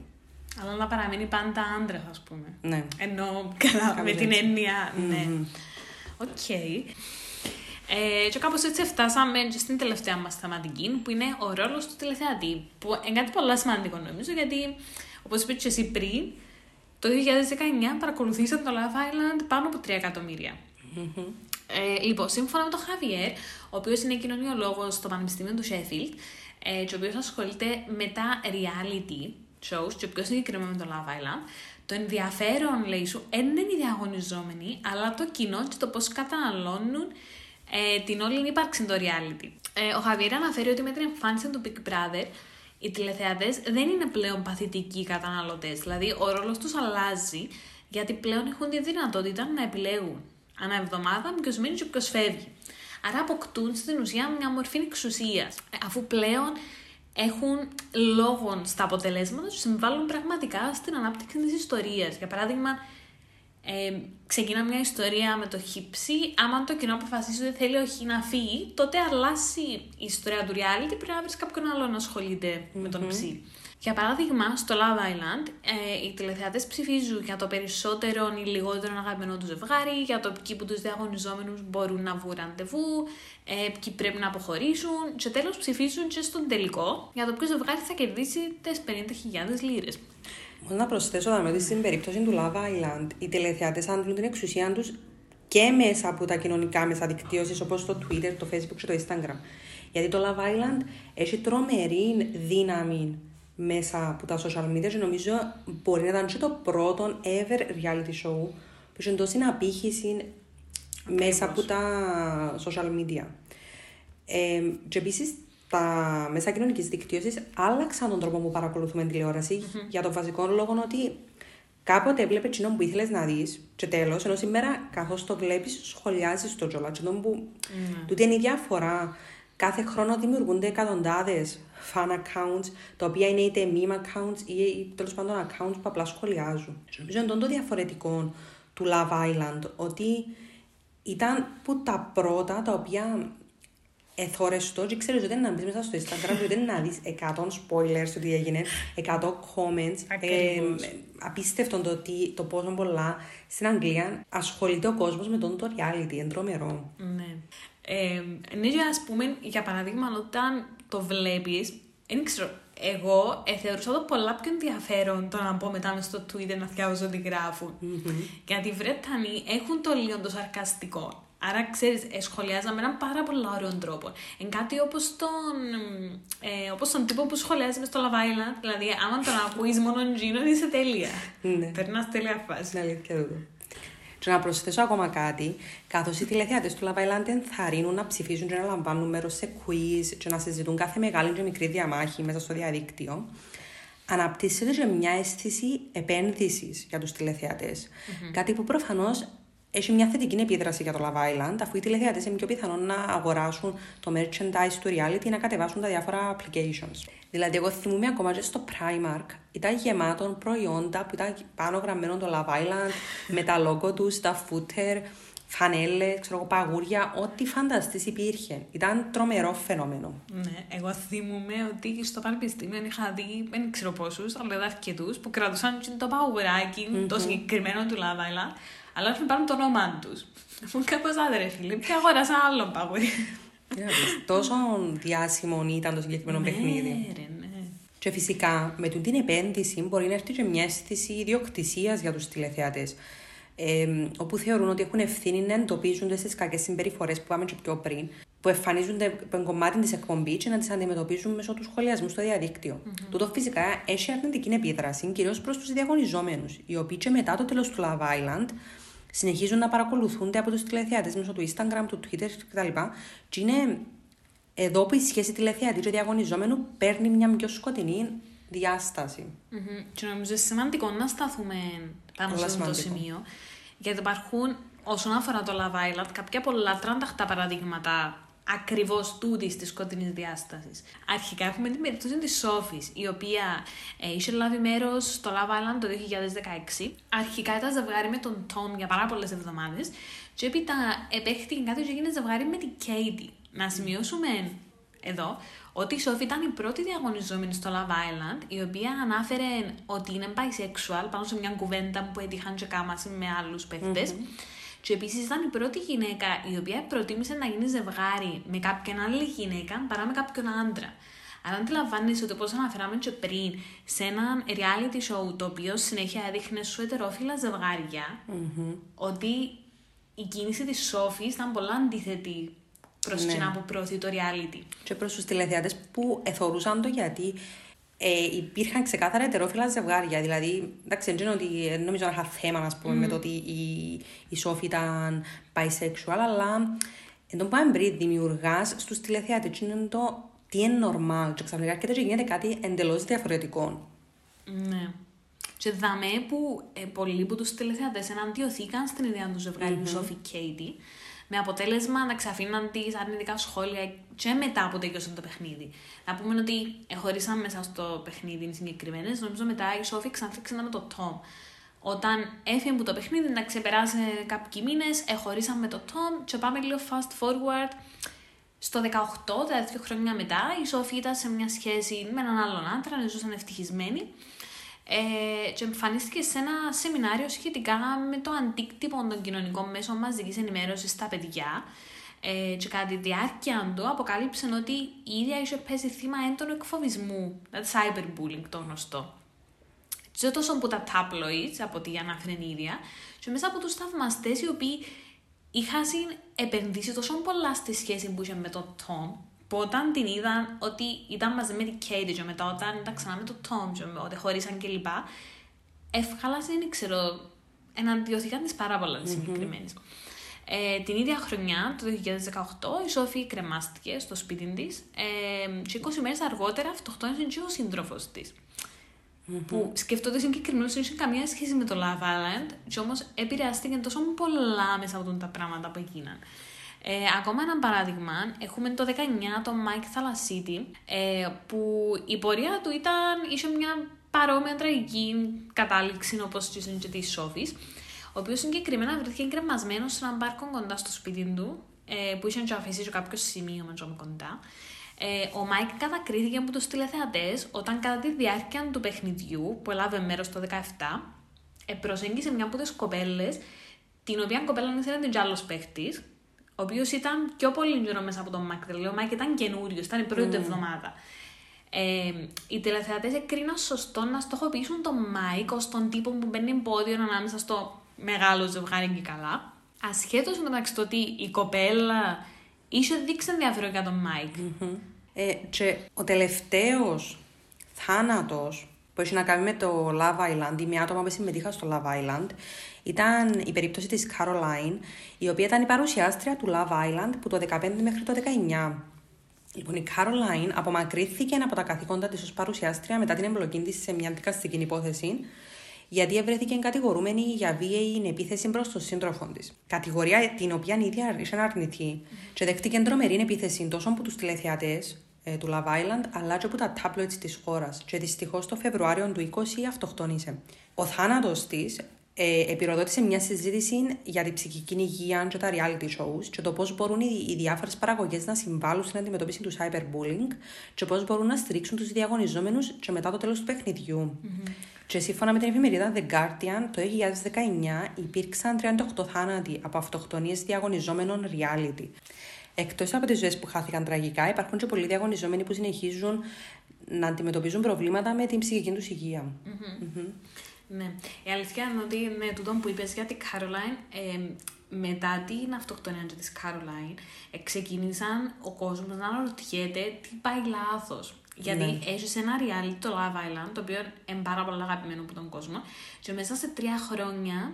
Αλλά να παραμείνει πάντα άντρας, ας πούμε. Ναι. Ενώ καλά, με την έννοια. Ναι. Οκ. Ε, και κάπως έτσι φτάσαμε και στην τελευταία μας θεματική, που είναι ο ρόλος του τηλεθεατή. Που είναι κάτι πολύ σημαντικό νομίζω, γιατί όπως είπες και εσύ πριν, το 2019 παρακολουθήσατε το Love Island πάνω από 3 εκατομμύρια. Ε, λοιπόν, σύμφωνα με τον Χαβιέρ, ο οποίος είναι κοινωνιολόγος στο Πανεπιστήμιο του Sheffield, ε, και ο οποίος ασχολείται με τα reality, shows και πιο συγκεκριμένα με το Love Island, το ενδιαφέρον, λέει σου, δεν είναι οι διαγωνιζόμενοι, αλλά το κοινό και το πώς καταναλώνουν ε, την όλη ύπαρξη το reality. Ε, ο Χαβιέρα αναφέρει ότι με την εμφάνιση του Big Brother, οι τηλεθεατές δεν είναι πλέον παθητικοί καταναλωτές. Δηλαδή, ο ρόλος τους αλλάζει, γιατί πλέον έχουν τη δυνατότητα να επιλέγουν ανά εβδομάδα ποιος μείνει και ποιος φεύγει. Άρα αποκτούν στην ουσία μια μορφή εξουσίας. Ε, αφού πλέον έχουν λόγο στα αποτελέσματα τους συμβάλλουν πραγματικά στην ανάπτυξη της ιστορίας. Για παράδειγμα, ε, ξεκινά μια ιστορία με το χύψη, άμα το κοινό αποφασίσει ότι θέλει όχι να φύγει, τότε αλλάσει η ιστορία του reality, πρέπει να βρεις κάποιον άλλο να ασχολείται με τον ψή. Για παράδειγμα, στο Love Island, ε, οι τηλεθεατές ψηφίζουν για το περισσότερο ή λιγότερο αγαπημένο τους ζευγάρι, για το ποιοι που τους διαγωνιζόμενους μπορούν να βγουν ραντεβού, ε, ποιοι πρέπει να αποχωρήσουν και τέλος ψηφίζουν και στον τελικό για το ποιο ζευγάρι θα κερδίσει τις 50.000 λίρες. Μόνο να προσθέσω ότι στην περίπτωση του Love Island, οι τηλεθεατές αντλούν την εξουσία τους και μέσα από τα κοινωνικά μέσα δικτύωσης όπως το Twitter, το Facebook και το Instagram. Γιατί το Love Island έχει τρομερή δύναμη μέσα από τα social media και νομίζω μπορεί να ήταν και το πρώτο ever reality show που έχει τόση απήχηση μέσα από τα social media. Ε, και επίσης τα μέσα κοινωνικής δικτύωσης άλλαξαν τον τρόπο που παρακολουθούμε τηλεόραση mm-hmm. για τον βασικό λόγο ότι κάποτε έβλεπε εκείνο που ήθελες να δεις, και τέλος, ενώ σήμερα καθώς το βλέπεις, σχολιάζεις το τζολά. Και που. Mm. Τούτη είναι η διαφορά. Κάθε χρόνο δημιουργούνται εκατοντάδες fan accounts, τα οποία είναι είτε meme accounts ή τέλος πάντων accounts που απλά σχολιάζουν. Νομίζω είναι το διαφορετικό του Love Island, ότι ήταν που τα πρώτα τα οποία εθόρεστο και ξέρεις ότι να μπεις μέσα στο Instagram και να δεις 100 spoilers ότι έγινε, 100 comments. Ε, απίστευτο το, ότι, το πόσο πολλά στην Αγγλία ασχολείται ο κόσμος με τον το reality, είναι τρομερό. Ναι. Ε, ναι, ας πούμε, για παράδειγμα, όταν το βλέπεις, δεν ξέρω, εγώ ε, θεωρούσα το πολλά πιο ενδιαφέρον το να πω μετά μες στο Twitter να διάβαζω ό,τι γράφουν. Mm-hmm. Γιατί οι Βρετανοί έχουν το λίγο το σαρκαστικό. Άρα, ξέρεις, ε, σχολιάζα με έναν πάρα πολύ ωραίο τρόπο. Είναι κάτι όπως τον, ε, όπως τον τύπο που σχολιάζει στο Love Island. Δηλαδή, άμα τον ακούεις μόνο Gino, είσαι τέλεια. Ναι. Περνάς τέλεια φάση. Ναι, αλήθεια εδώ. Και να προσθέσω ακόμα κάτι, καθώς οι τηλεθεατές του Love Island ενθαρρύνουν να ψηφίσουν και να λαμβάνουν μέρος σε quiz και να συζητούν κάθε μεγάλη και μικρή διαμάχη μέσα στο διαδίκτυο, αναπτύσσεται και μια αίσθηση επένδυσης για τους τηλεθεατές. Mm-hmm. Κάτι που προφανώς έχει μια θετική επίδραση για το Love Island, αφού οι τηλεθεατές είναι πιο πιθανό να αγοράσουν το merchandise του reality ή να κατεβάσουν τα διάφορα applications. Δηλαδή, εγώ θυμούμαι ακόμα και στο Primark, ήταν γεμάτο προϊόντα που ήταν πάνω γραμμένο το Love Island, με τα logo τους, τα footer, φανέλες, ξέρω παγούρια, ό,τι φανταστείς υπήρχε. Ήταν τρομερό φαινόμενο. Ναι, εγώ θυμούμαι ότι στο πανεπιστήμιο είχα δει, δεν ξέρω πόσους, αλλά δεν αρκετούς, που κρατούσαν το παγουράκι, mm-hmm. το συγκεκριμένο του Love Island, αλλά όχι πάρουν το όνομά τους. Μου κάπως άδερε, φίλε, και αγόρασα άλλο παγουρί. Τόσο διάσημο ήταν το συγκεκριμένο ναι, παιχνίδι. Ρε, ναι. Και φυσικά με την επένδυση μπορεί να έρθει και μια αίσθηση ιδιοκτησίας για τους τηλεθεατές. Ε, όπου θεωρούν ότι έχουν ευθύνη να εντοπίζονται στις κακές συμπεριφορές που είπαμε και πιο πριν, που εμφανίζονται από κομμάτι της εκπομπής και να τις αντιμετωπίζουν μέσω του σχολιασμού στο διαδίκτυο. Mm-hmm. Τούτο φυσικά έχει αρνητική επίδραση, κυρίως προς τους διαγωνιζόμενους, οι οποίοι και μετά το τέλος του Love Island συνεχίζουν να παρακολουθούνται από τους τηλεθεατές μέσω του Instagram, του Twitter κτλ. Και είναι εδώ που η σχέση τηλεθεατής και διαγωνιζόμενου παίρνει μια πιο σκοτεινή διάσταση. Mm-hmm. Και νομίζω σημαντικό να σταθούμε πάνω σε αυτό το σημείο, γιατί υπάρχουν όσον αφορά το Love Island κάποια πολλά τρανταχτά παραδείγματα ακριβώς τούτης της σκοτεινής διάστασης. Αρχικά έχουμε την περίπτωση της Σόφης, η οποία ε, είχε λάβει μέρος στο Love Island το 2016. Αρχικά ήταν ζευγάρι με τον Τόμ για πάρα πολλές εβδομάδες, και έπειτα επέχτηκε κάτι και έγινε ζευγάρι με την Κέιτι. Να σημειώσουμε εδώ ότι η Σόφη ήταν η πρώτη διαγωνιζόμενη στο Love Island, η οποία ανάφερε ότι είναι bisexual πάνω σε μια κουβέντα που έτυχαν και κάμαση με άλλους παίχτες. Mm-hmm. Και επίσης ήταν η πρώτη γυναίκα η οποία προτίμησε να γίνει ζευγάρι με κάποιον άλλη γυναίκα παρά με κάποιον άντρα. Αλλά αντιλαμβάνεσαι ότι όπως αναφέραμε και πριν, σε ένα reality show το οποίο συνέχεια έδειχνε σου ετερόφιλα ζευγάρια, mm-hmm. ότι η κίνηση της Σόφη ήταν πολλά αντίθετη προ ναι. την που προωθεί το reality. Και προς τους τηλεθεατές που εθωρούσαν το γιατί ε, υπήρχαν ξεκάθαρα ετερόφιλα ζευγάρια. Δηλαδή, εντάξει, δεν ότι νομίζω να είχα θέμα ας πούμε, mm. με το ότι η, η Σόφη ήταν bisexual, αλλά εν τω πάμε πριν δημιουργάς στους τηλεθεάτε, είναι το τι είναι normal. Και ξαφνικά έρχεται και γίνεται κάτι εντελώς διαφορετικό. Ναι. Και δαμέ που ε, πολλοί από τους τηλεθεατές εναντιωθήκαν στην ιδέα του ζευγάριου mm-hmm. Σόφη Κέιτι με αποτέλεσμα να ξαφίναν τις αρνητικά σχόλια και μετά από τελειώσαν το παιχνίδι. Να πούμε ότι χωρίσαν μέσα στο παιχνίδι οι συγκεκριμένες. Νομίζω μετά η Σόφη ξανθήξαν με το Τόμ. Όταν έφυγε από το παιχνίδι, να ξεπεράσει κάποιοι μήνες, εχωρίσαν με το Τόμ και πάμε λίγο fast forward. Στο 18, τα δύο χρόνια μετά, η Σόφη ήταν σε μια σχέση με έναν άλλον άντρα, ζούσαν ευτυχισμένοι ε, και εμφανίστηκε σε ένα σεμινάριο σχετικά με το αντίκτυπο των κοινωνικών μέσων μαζικής ενημέρωσης στα παιδιά. Ε, και κατά τη διάρκεια του αποκάλυψε ότι η ίδια είχε πέσει θύμα έντονου εκφοβισμού, δηλαδή cyberbullying το γνωστό. Και τόσο από τα tabloids, από ό,τι ανάφερε η ίδια, και μέσα από τους θαυμαστές οι οποίοι είχαν επενδύσει τόσο πολλά στη σχέση που είχε με τον Tom, που όταν την είδαν ότι ήταν μαζί με την Katie και μετά όταν ήταν ξανά με τον Tom και ότι χωρίσαν κλπ. Εύχαλασαν, δεν ξέρω, εναντιωθήκαν τις πάρα πολλά συγκεκριμένες. Ε, την ίδια χρονιά, το 2018, η Σόφη κρεμάστηκε στο σπίτι της ε, και 20 μέρες αργότερα αυτοκτόνησε και ο σύντροφος της. Που σκεφτόνται συγκεκριμένως δεν είχε καμία σχέση με το Love Island, και όμως επηρεάστηκε τόσο πολλά μέσα από τα πράγματα που έγιναν. Ε, ακόμα ένα παράδειγμα, έχουμε το 19 το Mike Thalasiti, ε, που η πορεία του ήταν, είχε μια παρόμοια τραγική κατάληξη όπως και της Sophie, ο οποίος συγκεκριμένα βρέθηκε γκρεμασμένος σε έναν πάρκο κοντά στο σπίτι του, ε, που είχε αφήσει κάποιο σημείωμα κοντά. Ε, ο Μάικ κατακρίθηκε από τους τηλεθεατές όταν κατά τη διάρκεια του παιχνιδιού, που έλαβε μέρος το 17, ε, προσέγγισε μια από τις κοπέλες, την οποία κοπέλα ήθελε την άλλος παίχτης, ο οποίος ήταν πιο πολύ γύρω μέσα από τον Μάικ. Δηλαδή, ο Μάικ ήταν καινούριος, ήταν η πρώτη mm. εβδομάδα. Ε, οι τηλεθεατές εκρίναν σωστό να στοχοποιήσουν τον Μάικ ως τον τύπο που μπαίνει εμπόδιο ανάμεσα στο μεγάλο ζευγάρι και καλά. Ασχέτως μεταξύ το ότι η κοπέλα είχε δείξει ενδιαφέρον για τον Μάικ. Mm-hmm. Ε, και ο τελευταίος θάνατος που έχει να κάνει με το Love Island ή με άτομα που συμμετείχαν στο Love Island ήταν η περίπτωση της Caroline, η οποία ήταν η παρουσιάστρια του Love Island που το 15 μέχρι το 19. Λοιπόν, η Caroline απομακρύθηκε από τα καθήκοντα της ως παρουσιάστρια μετά την εμπλοκή της σε μια δικαστική υπόθεση, γιατί ευρέθηκε κατηγορούμενη για βίαιη επίθεση προς τον σύντροφο της. Κατηγορία την οποία η ίδια είχε αρνηθεί και δέχτηκε τρομερή επίθεση τόσο από τους τηλεθεατές ε, του Love Island, αλλά και από τα tablets της χώρας. Και δυστυχώς το Φεβρουάριο του 20 αυτοκτόνησε. Ο θάνατος της ε, επιρροδότησε μια συζήτηση για την ψυχική υγεία και τα reality shows και το πώς μπορούν οι, οι διάφορες παραγωγές να συμβάλλουν στην αντιμετώπιση του cyberbullying και πώς μπορούν να στηρίξουν τους διαγωνιζόμενους και μετά το τέλος του παιχνιδιού. Mm-hmm. Και σύμφωνα με την εφημερίδα The Guardian, το 2019 υπήρξαν 38 θάνατοι από αυτοκτονίες διαγωνιζόμενων reality. Εκτός από τις ζωές που χάθηκαν τραγικά, υπάρχουν και πολλοί διαγωνιζόμενοι που συνεχίζουν να αντιμετωπίζουν προβλήματα με την ψυχική τους υγεία. Mm-hmm. Mm-hmm. Ναι. Η αλήθεια είναι ότι με τούτο που είπες για την Caroline, ε, μετά την αυτοκτονία της Caroline, ε, ξεκίνησαν ο κόσμος να αναρωτιέται τι πάει λάθος. Γιατί ναι. έχει ένα reality, το Love Island, το οποίο είναι πάρα πολύ αγαπημένο από τον κόσμο, και μέσα σε τρία χρόνια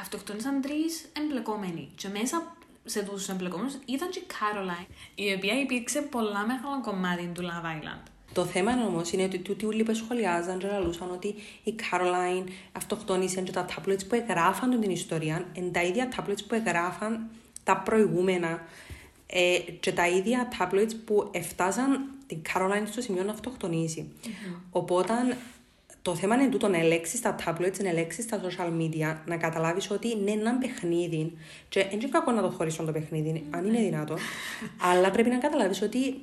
αυτοκτονήσαν τρεις εμπλεκόμενοι. Και μέσα σε τους εμπλεκόμενους ήταν και η Caroline, η οποία υπήρξε πολλά μεγάλο κομμάτι του Love Island. Το θέμα όμως είναι ότι τούτοι όλοι που σχολιάζαν και λαλούσαν ότι η Caroline αυτοκτόνησε και τα tablets που εγγράφαν την ιστορία είναι τα ίδια tablets που εγγράφαν τα προηγούμενα ε, και τα ίδια tablets που εφτάσαν την Caroline στο σημείο να αυτοκτονήσει. Mm-hmm. Οπότε το θέμα είναι τούτο να ελέξει τα tablets, να ελέξει τα social media, να καταλάβεις ότι είναι ένα παιχνίδι. Και δεν είναι κακό να το χωρίσουν το παιχνίδι, mm-hmm. αν είναι δυνατό. αλλά πρέπει να καταλάβεις ότι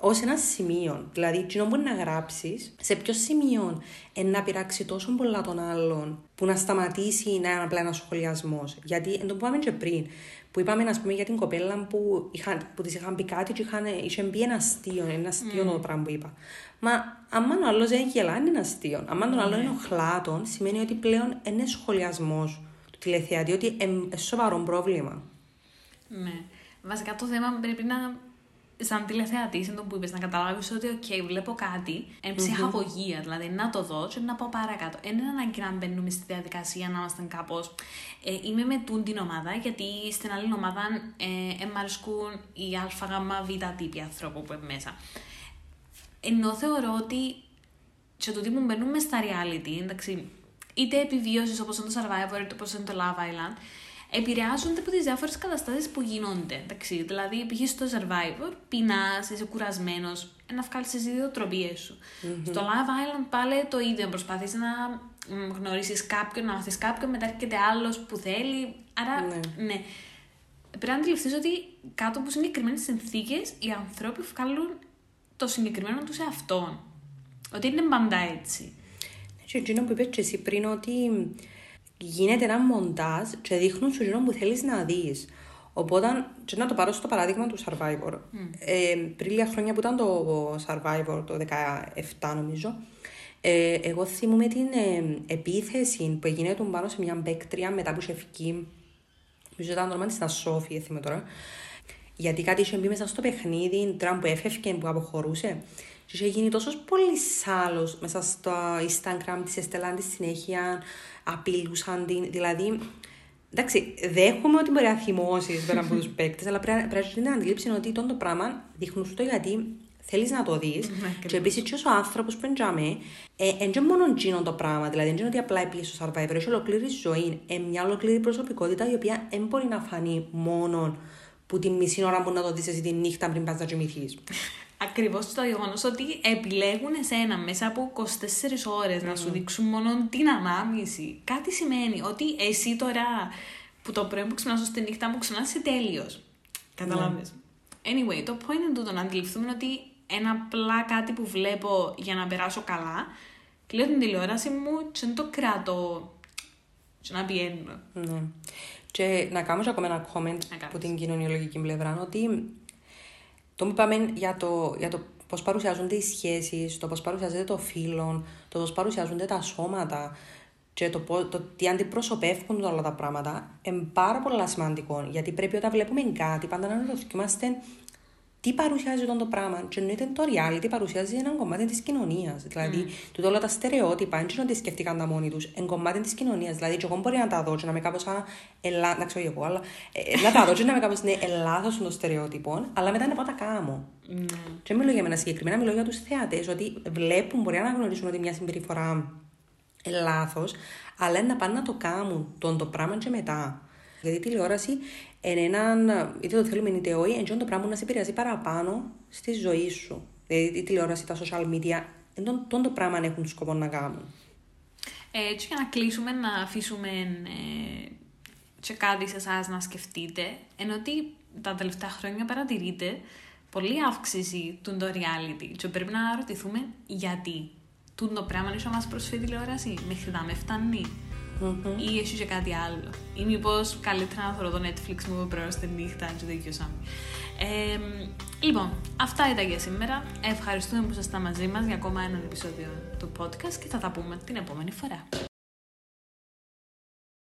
ως ένα σημείο. Δηλαδή, τι μπορεί να γράψεις, σε ποιο σημείο να πειράξει τόσο πολλά τον άλλον, που να σταματήσει να είναι απλά ένας σχολιασμός. Γιατί, εν το που είπαμε και πριν, που είπαμε να πούμε, για την κοπέλα που, είχαν, που της είχαν πει κάτι και είχαν, είχε μπει ένα αστείο, ένα αστείο mm. το πράγμα που είπα. Μα αν ο άλλος δεν γελά, είναι ένα αστείο. Αν τον άλλος είναι οχλάτων, σημαίνει ότι πλέον είναι σχολιασμός του τηλεθεατή, ότι είναι σοβαρό πρόβλημα. Ναι. Βασικά το θέμα πρέπει να σαν τηλεθεατής, είναι το που είπες, να καταλάβεις ότι, OK, βλέπω κάτι, εν ψυχαγωγία, mm-hmm. δηλαδή να το δω και να πάω παρακάτω. Δεν είναι ανάγκη να μπαίνουμε στη διαδικασία να είμαστε κάπως. Ε, είμαι με τούν την ομάδα, γιατί στην άλλη ομάδα ε, εμαρσκούν οι ΑΓΒ τύποι ανθρώπου που είναι μέσα. Ενώ θεωρώ ότι σε το τι που μπαίνουμε στα reality, εντάξει, είτε επιβίωσης όπως είναι το Survivor, είτε όπως είναι το Love Island, επηρεάζονται από τις διάφορες καταστάσεις που γίνονται. Εντάξει, δηλαδή, π.χ. στο survivor, πεινάς, είσαι κουρασμένος, να βγάλεις τις ιδιοτροπίες σου. Mm-hmm. Στο Love Island πάλι το ίδιο. Προσπαθείς να γνωρίσεις κάποιον, να μάθεις κάποιον, μετά έρχεται άλλος που θέλει. Άρα, ναι. ναι. Πρέπει να αντιληφθείς ότι κάτω από συγκεκριμένες συνθήκες οι άνθρωποι βγάλουν το συγκεκριμένο τους εαυτό. Ότι είναι πάντα έτσι. Και εκείνο που είπες και εσύ πριν ότι γίνεται ένα μοντάζ και δείχνουν σου που θέλεις να δεις. Οπότε, και να το πάρω στο παράδειγμα του Survivor. Mm. Ε, πριν λίγα χρόνια που ήταν το Survivor, το 2017 νομίζω, ε, εγώ θυμούμαι την ε, επίθεση που έγινε του πάνω σε μια μπέκτρια μετά που είχε φυγεί. Νομίζω ήταν το όνομα της ήταν Σόφη, θυμάμαι τώρα. Γιατί κάτι είχε μπει μέσα στο παιχνίδι, τώρα που έφευγε, που αποχωρούσε. Και είχε γίνει τόσος πολύ σάλο μέσα στο Instagram της Εστελάν τη συνέχεια απειλούσαν την. Δηλαδή, εντάξει, δέχομαι ότι μπορεί να θυμώσεις πέρα από τους παίκτες, αλλά πρέπει, πρέπει να αντιλήψει ότι το πράγμα δείχνουν το γιατί θέλεις να το δεις. και επίσης, και ο άνθρωπος που εντζάμε, δεν είναι μόνο τζίνο το πράγμα. Δηλαδή, δεν είναι ότι απλά πήγε στο survivor, έχεις ολοκλήρη ζωή. Είναι μια ολοκλήρη προσωπικότητα η οποία δεν μπορεί να φανεί μόνο που τη μισή ώρα που να το δεις εσύ τη νύχτα πριν πας να κοιμηθεί. Ακριβώς το γεγονός ότι επιλέγουν εσένα μέσα από 24 ώρες να σου δείξουν μόνο την ανάμνηση. Κάτι σημαίνει ότι εσύ τώρα που το πρωί που ξυπνάς στη νύχτα μου ξυπνάς είσαι τέλειος. Καταλάβει. Anyway, το point είναι τούτο να αντιληφθούμε ότι ένα απλά κάτι που βλέπω για να περάσω καλά, κλείνω την τηλεόραση μου και δεν το κρατώ και να πιένω. Ναι. Και να κάνω ακόμα ένα comment από την κοινωνιολογική πλευρά, ότι το που είπαμε για το, για το πώς παρουσιάζονται οι σχέσεις, το πώς παρουσιάζεται το φίλο, το πώς παρουσιάζονται τα σώματα και το, το τι αντιπροσωπεύουν όλα τα πράγματα, είναι πάρα πολύ σημαντικό. Γιατί πρέπει όταν βλέπουμε κάτι, πάντα να αναρωτιόμαστε τι παρουσιάζει αυτό το πράγμα. Και εννοείται το reality παρουσιάζει ένα κομμάτι της κοινωνίας. Δηλαδή, mm. του όλα τα στερεότυπα, δεν είναι ότι σκέφτηκαν τα μόνοι τους, είναι κομμάτι της κοινωνίας. Δηλαδή, και εγώ μπορεί να τα δω και να είμαι κάπως σαν. Ελά... Να ξέρω εγώ, αλλά. Ε, να τα δω και να είμαι κάπως ναι, ελάθο των στερεότυπων, αλλά μετά να πάω τα κάμω. Mm. Και μιλώ για μένα συγκεκριμένα, μιλώ για τους θεατέ, ότι βλέπουν, μπορεί να γνωρίσουν ότι μια συμπεριφορά λάθος, αλλά να πάνε να το κάνουν τον το πράγμα και μετά. Γιατί η τηλεόραση είναι έναν, είτε το θέλουμε είτε όχι, έτσι το πράγμα να σε επηρεάζει παραπάνω στη ζωή σου. Δηλαδή η τηλεόραση, τα social media, τον, τον το πράγμα έχουν σκοπό να κάνουν. Έτσι για να κλείσουμε, να αφήσουμε ε, και κάτι σε εσάς να σκεφτείτε, ενώ ότι τα τελευταία χρόνια παρατηρείτε πολύ αύξηση του το reality και πρέπει να ρωτηθούμε γιατί. Τούν το πράγμα είναι να μας προσφέρει τηλεόραση, μέχρι να με φτάνει mm-hmm. ή έχει και κάτι άλλο. Ή μήπως καλύτερα να θωρώ το Netflix μου πρωί στη νύχτα, αν και σάμι. Ε, λοιπόν, αυτά ήταν για σήμερα. Ευχαριστούμε που ήσασταν μαζί μας για ακόμα ένα επεισόδιο του podcast και θα τα πούμε την επόμενη φορά.